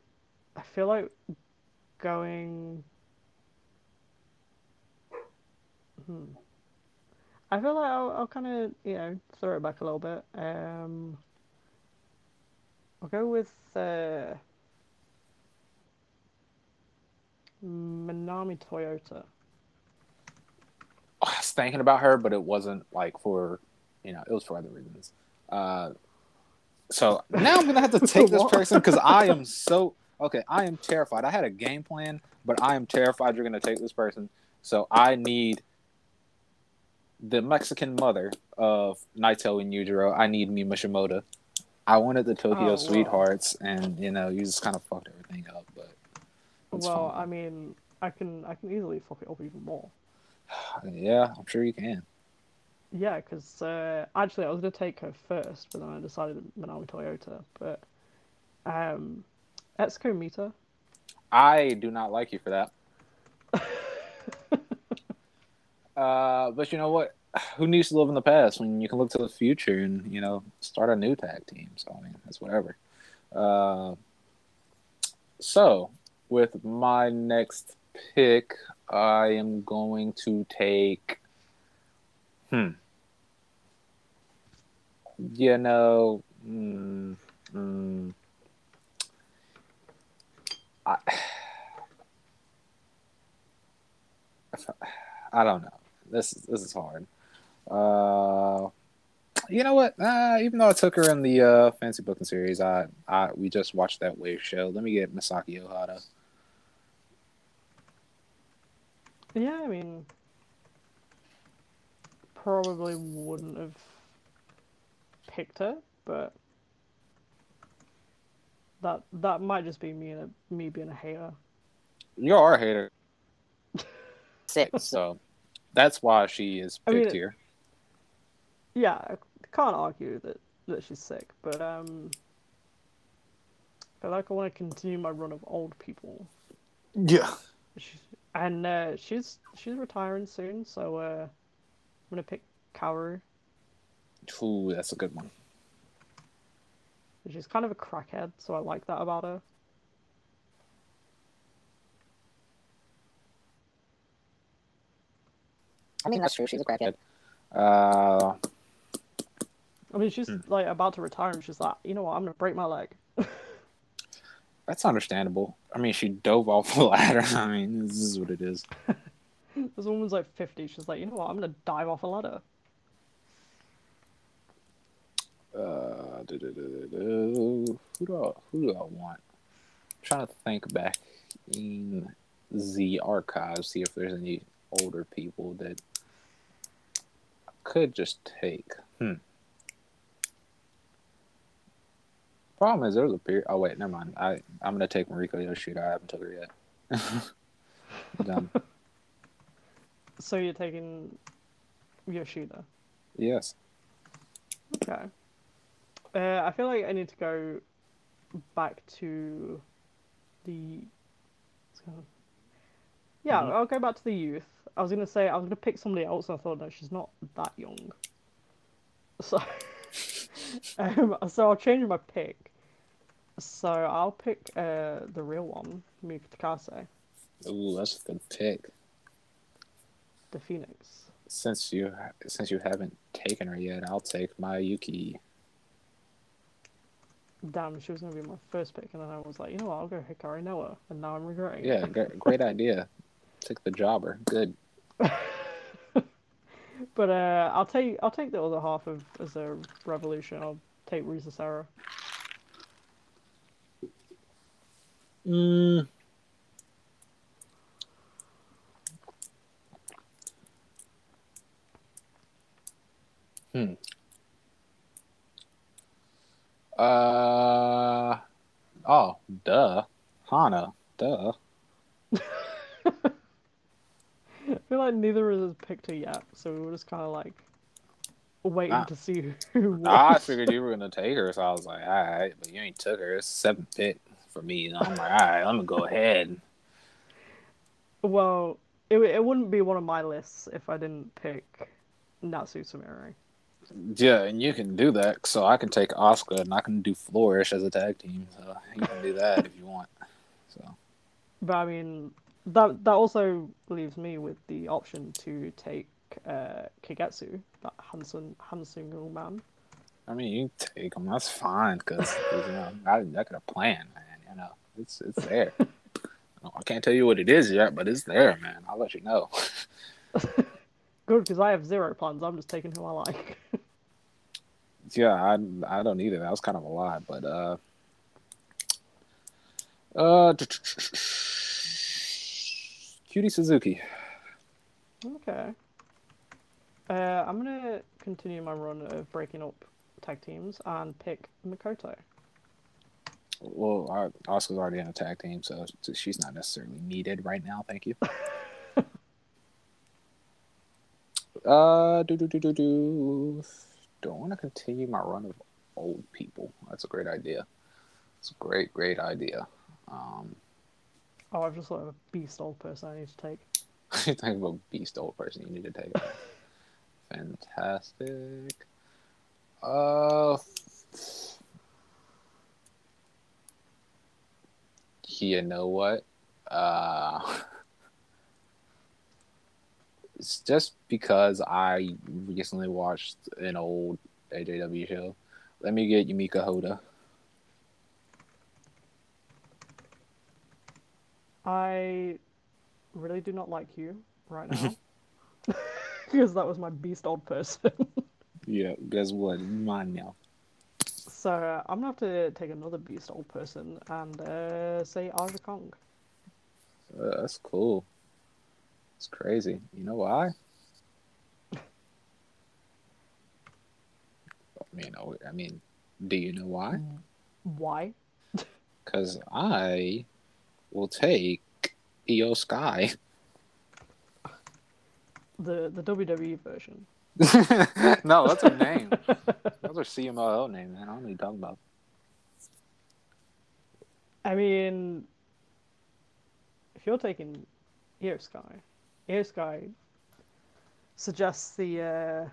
Speaker 2: I feel like going. Hmm. I feel like I'll, I'll kind of you know throw it back a little bit. Um, I'll go with uh, Minami Toyota.
Speaker 1: I was thinking about her, but it wasn't like for, you know, it was for other reasons. Uh, so now I'm gonna have to take this person because I am so okay. I am terrified. I had a game plan, but I am terrified you're gonna take this person. So I need the Mexican mother of Naito and Yujiro. I need Mima Shimoda. I wanted the Tokyo
Speaker 2: Oh, wow.
Speaker 1: Sweethearts, and you know, you just kind of fucked everything up. But
Speaker 2: well. I mean, I can I can easily fuck it up even more.
Speaker 1: yeah, I'm sure you can.
Speaker 2: Yeah, because uh, actually I was gonna take her first, but then I decided Minami Toyota. But um, Etsuko Mita.
Speaker 1: I do not like you for that. Uh, but you know what? Who needs to live in the past when you can look to the future and you know start a new tag team? So I mean, that's whatever. Uh, so with my next pick, I am going to take. Hmm. You know. Mm, mm, I. I don't know. This this is hard. Uh, you know what? Uh, even though I took her in the uh, fancy booking series, I, I we just watched that wave show. Let me get Misaki Ohata.
Speaker 2: Yeah, I mean, probably wouldn't have picked her, but that that might just be me and a, me being a hater.
Speaker 1: You are a hater,
Speaker 3: Six.
Speaker 1: so that's why she is
Speaker 2: I
Speaker 1: picked
Speaker 2: mean,
Speaker 1: here.
Speaker 2: Yeah, I can't argue that that she's sick, but um, I like I want to continue my run of old people.
Speaker 1: Yeah.
Speaker 2: She's, and uh, she's she's retiring soon, so uh, I'm gonna pick Kaoru.
Speaker 1: Ooh, that's a good one.
Speaker 2: She's kind of a crackhead, so I like that about her.
Speaker 3: I mean, that's true. She's a crackhead.
Speaker 1: Uh,
Speaker 2: I mean, she's
Speaker 1: Hmm.
Speaker 2: like about to retire, and she's like, you know what, I'm gonna break my leg.
Speaker 1: that's understandable. I mean, she dove off a ladder. I mean, this is what it is.
Speaker 2: This woman's like 50. She's like, you know what, I'm gonna dive off a ladder.
Speaker 1: Uh, do, do, do, do, do. Who do I, who do I want? I'm trying to think back in the archives, see if there's any older people that I could just take. Hmm. Problem is, there's a period. Oh wait, never mind. I I'm gonna take Mariko Yoshida. I haven't took her yet. Done.
Speaker 2: So you're taking Yoshida.
Speaker 1: Yes.
Speaker 2: Okay. Uh, I feel like I need to go back to the. Yeah,
Speaker 1: Mhm.
Speaker 2: I'll go back to the youth. I was gonna say I was gonna pick somebody else, and I thought no, she's not that young. So, um, so I'll change my pick. So I'll pick uh the real one, Mika Takase,
Speaker 1: Ooh, that's a good pick.
Speaker 2: the Phoenix.
Speaker 1: Since you since you haven't taken her yet, I'll take my Yuki.
Speaker 2: Damn, she was gonna be my first pick, and then I was like, you know what, I'll go Hikari Noa, and now I'm regretting.
Speaker 1: Yeah, great idea. Take the jobber. Good.
Speaker 2: But uh, I'll take I'll take the other half of as a revolution. I'll take Risa Sera.
Speaker 1: Mm. Hmm. Uh. Oh, duh. Hana. Duh.
Speaker 2: I feel like neither of us picked her yet, so we were just kind of like waiting
Speaker 1: Ah.
Speaker 2: to see who won.
Speaker 1: I figured you were gonna take her, so I was like, all right, but you ain't took her. It's seven pick for me. And I'm like, all right, I'm gonna go ahead.
Speaker 2: Well, it it wouldn't be one of my lists if I didn't pick Natsu Sumire.
Speaker 1: Yeah, and you can do that, so I can take Asuka and I can do Flourish as a tag team. So you can do that if you want. So
Speaker 2: But I mean, that that also leaves me with the option to take uh, Kagetsu, that handsome, handsome young man.
Speaker 1: I mean, you can take him. That's fine because you know I, I got a plan, man. You know, it's it's there. I can't tell you what it is yet, but it's there, man. I'll let you know.
Speaker 2: Good, because I have zero puns. I'm just taking who I like.
Speaker 1: yeah, I I don't either. That was kind of a lot, but uh, uh, Cutie Suzuki.
Speaker 2: okay. Uh, I'm gonna continue my run of breaking up tag teams and pick Makoto.
Speaker 1: Well, our, Asuka's already in a tag team, so she's not necessarily needed right now. Thank you. uh, do do do do do. Don't want to continue my run of old people. That's a great idea. It's a great, great idea. Um,
Speaker 2: oh, I've just thought of a beast old person I need to take.
Speaker 1: you think of a beast old person you need to take. Fantastic. Uh, you know what? Uh, it's just because I recently watched an old AJW show. Let me get Yumiko Hotta.
Speaker 2: I really do not like you right now because that was my beast old person.
Speaker 1: yeah, guess what? Mine now.
Speaker 2: So uh, I'm gonna have to take another beast old person and uh, say Aja Kong.
Speaker 1: Uh, that's cool. It's crazy. You know why? I mean, oh, I mean, do you know why?
Speaker 2: Why?
Speaker 1: Because I will take Iyo Sky.
Speaker 2: The the WWE version.
Speaker 1: no, that's her name. that's her CMO name, man. I don't what you're talking about.
Speaker 2: I mean, if you're taking Iyo Sky, Iyo Sky suggests the uh,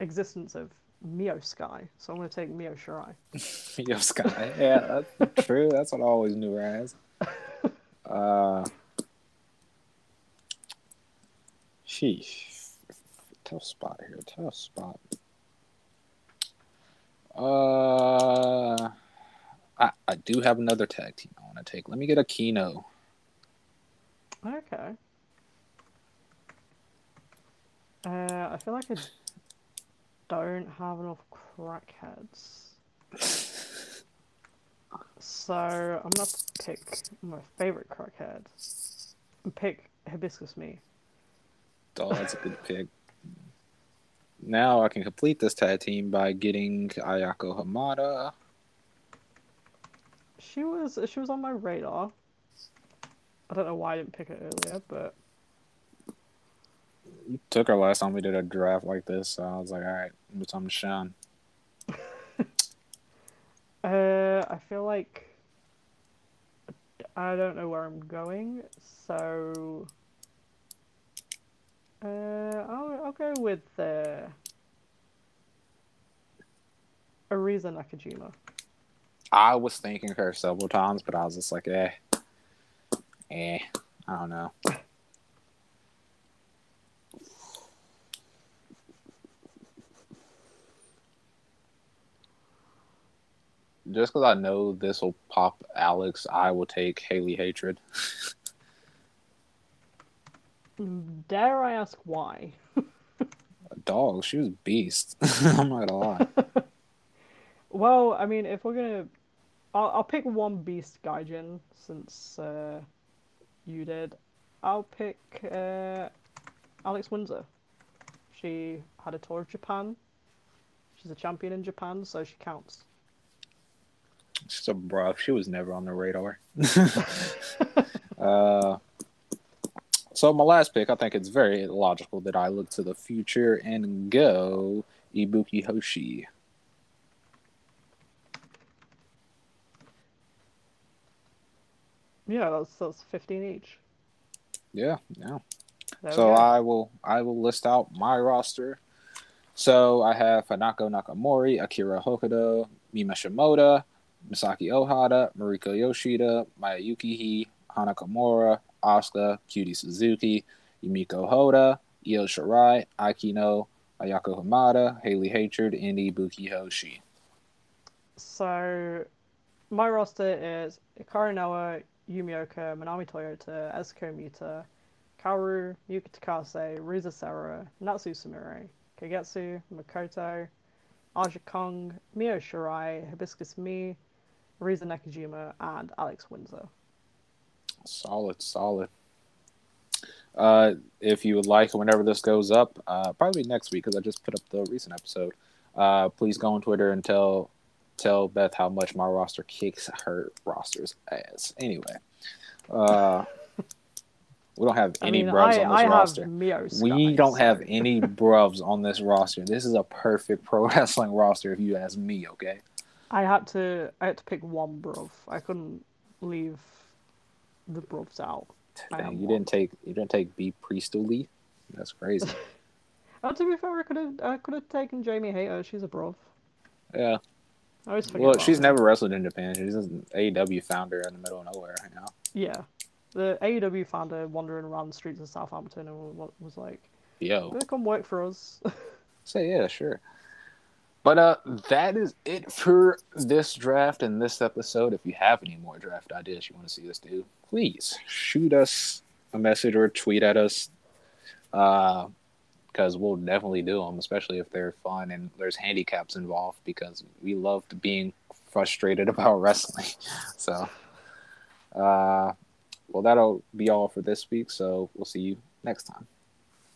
Speaker 2: existence of Mio Sky, so I'm going to take Mio Shirai.
Speaker 1: Mio Sky, yeah, that's true. That's what I always knew her as. Uh, sheesh, tough spot here. Tough spot. Uh, I I do have another tag team I want to take. Let me get Akino.
Speaker 2: Okay. Uh, I feel like I don't have enough crackheads. So I'm gonna pick my favorite crackhead pick Hibiscus Mii.
Speaker 1: Oh, that's a good pick. Now I can complete this tag team by getting Ayako Hamada.
Speaker 2: She was she was on my radar. I don't know why I didn't pick her earlier, but
Speaker 1: You took her last time we did a draft like this, so I was like, all right, it's time to shine.
Speaker 2: uh, I feel like I don't know where I'm going, so uh, I'll I'll go with uh, Arisa Nakajima.
Speaker 1: I was thinking her several times, but I was just like, eh, eh, I don't know. Just because I know this will pop Alex, I will take Haley Hatred.
Speaker 2: Dare I ask why?
Speaker 1: A dog, she was beast. I'm not gonna lie.
Speaker 2: Well, I mean, if we're gonna, I'll, I'll pick one beast Gaijin since uh, you did. I'll pick uh, Alex Windsor. She had a tour of Japan. She's a champion in Japan, so she counts.
Speaker 1: She's a bruh. She was never on the radar. uh, so my last pick, I think it's very logical that I look to the future and go Ibuki Hoshi.
Speaker 2: Yeah, that's that's fifteen each.
Speaker 1: Yeah, yeah.
Speaker 2: There
Speaker 1: So. I will I will list out my roster. So I have Hanako Nakamori, Akira Hokuto, Mima Shimoda, Misaki Ohata, Mariko Yoshida, Mayuki He, Hana Kimura, Asuka, Cutie Suzuki, Yumiko Hotta, Io Shirai, Akino, Ayako Hamada, Haley Hatred, and Ibuki Hoshi.
Speaker 2: So, my roster is Hikari Noa, Yumioka, Manami Toyota, Etsuko Mita, Kaoru, Yuka Takase, Risa Sera, Natsu Sumire, Kagetsu, Makoto, Aja Kong, Mio Shirai, Hibiscus Mii, Riza Nakajima, and Alex Windsor.
Speaker 1: Solid, solid. Uh, if you would like, whenever this goes up, uh, probably next week because I just put up the recent episode. Uh, please go on Twitter and tell tell Beth how much my roster kicks her roster's ass. Anyway, uh, we don't have
Speaker 2: I
Speaker 1: any
Speaker 2: mean,
Speaker 1: bruvs
Speaker 2: I,
Speaker 1: on this
Speaker 2: I
Speaker 1: roster. We don't have any bruvs on this roster. This is a perfect pro wrestling roster if you ask me. Okay.
Speaker 2: I had to I had to pick one bruv. I couldn't leave the bruvs out.
Speaker 1: Dang,
Speaker 2: um,
Speaker 1: you didn't take you didn't take Bea Priestley. That's crazy.
Speaker 2: Oh, to be fair, I could have I could have taken Jamie Hayter. She's a bruv.
Speaker 1: yeah.
Speaker 2: I always forget.
Speaker 1: Well, she's
Speaker 2: her.
Speaker 1: never wrestled in Japan. She's an AEW founder in the middle of nowhere right now.
Speaker 2: Yeah, the AEW founder wandering around the streets of Southampton and wa- was like,
Speaker 1: Yo.
Speaker 2: "Gonna come work for us."
Speaker 1: Say yeah, sure. But uh, that is it for this draft and this episode. If you have any more draft ideas you want to see us do, please shoot us a message or tweet at us. Uh, because we'll definitely do them, especially if they're fun and there's handicaps involved. Because we loved being frustrated about wrestling. So, uh, well, that'll be all for this week. So we'll see you next time.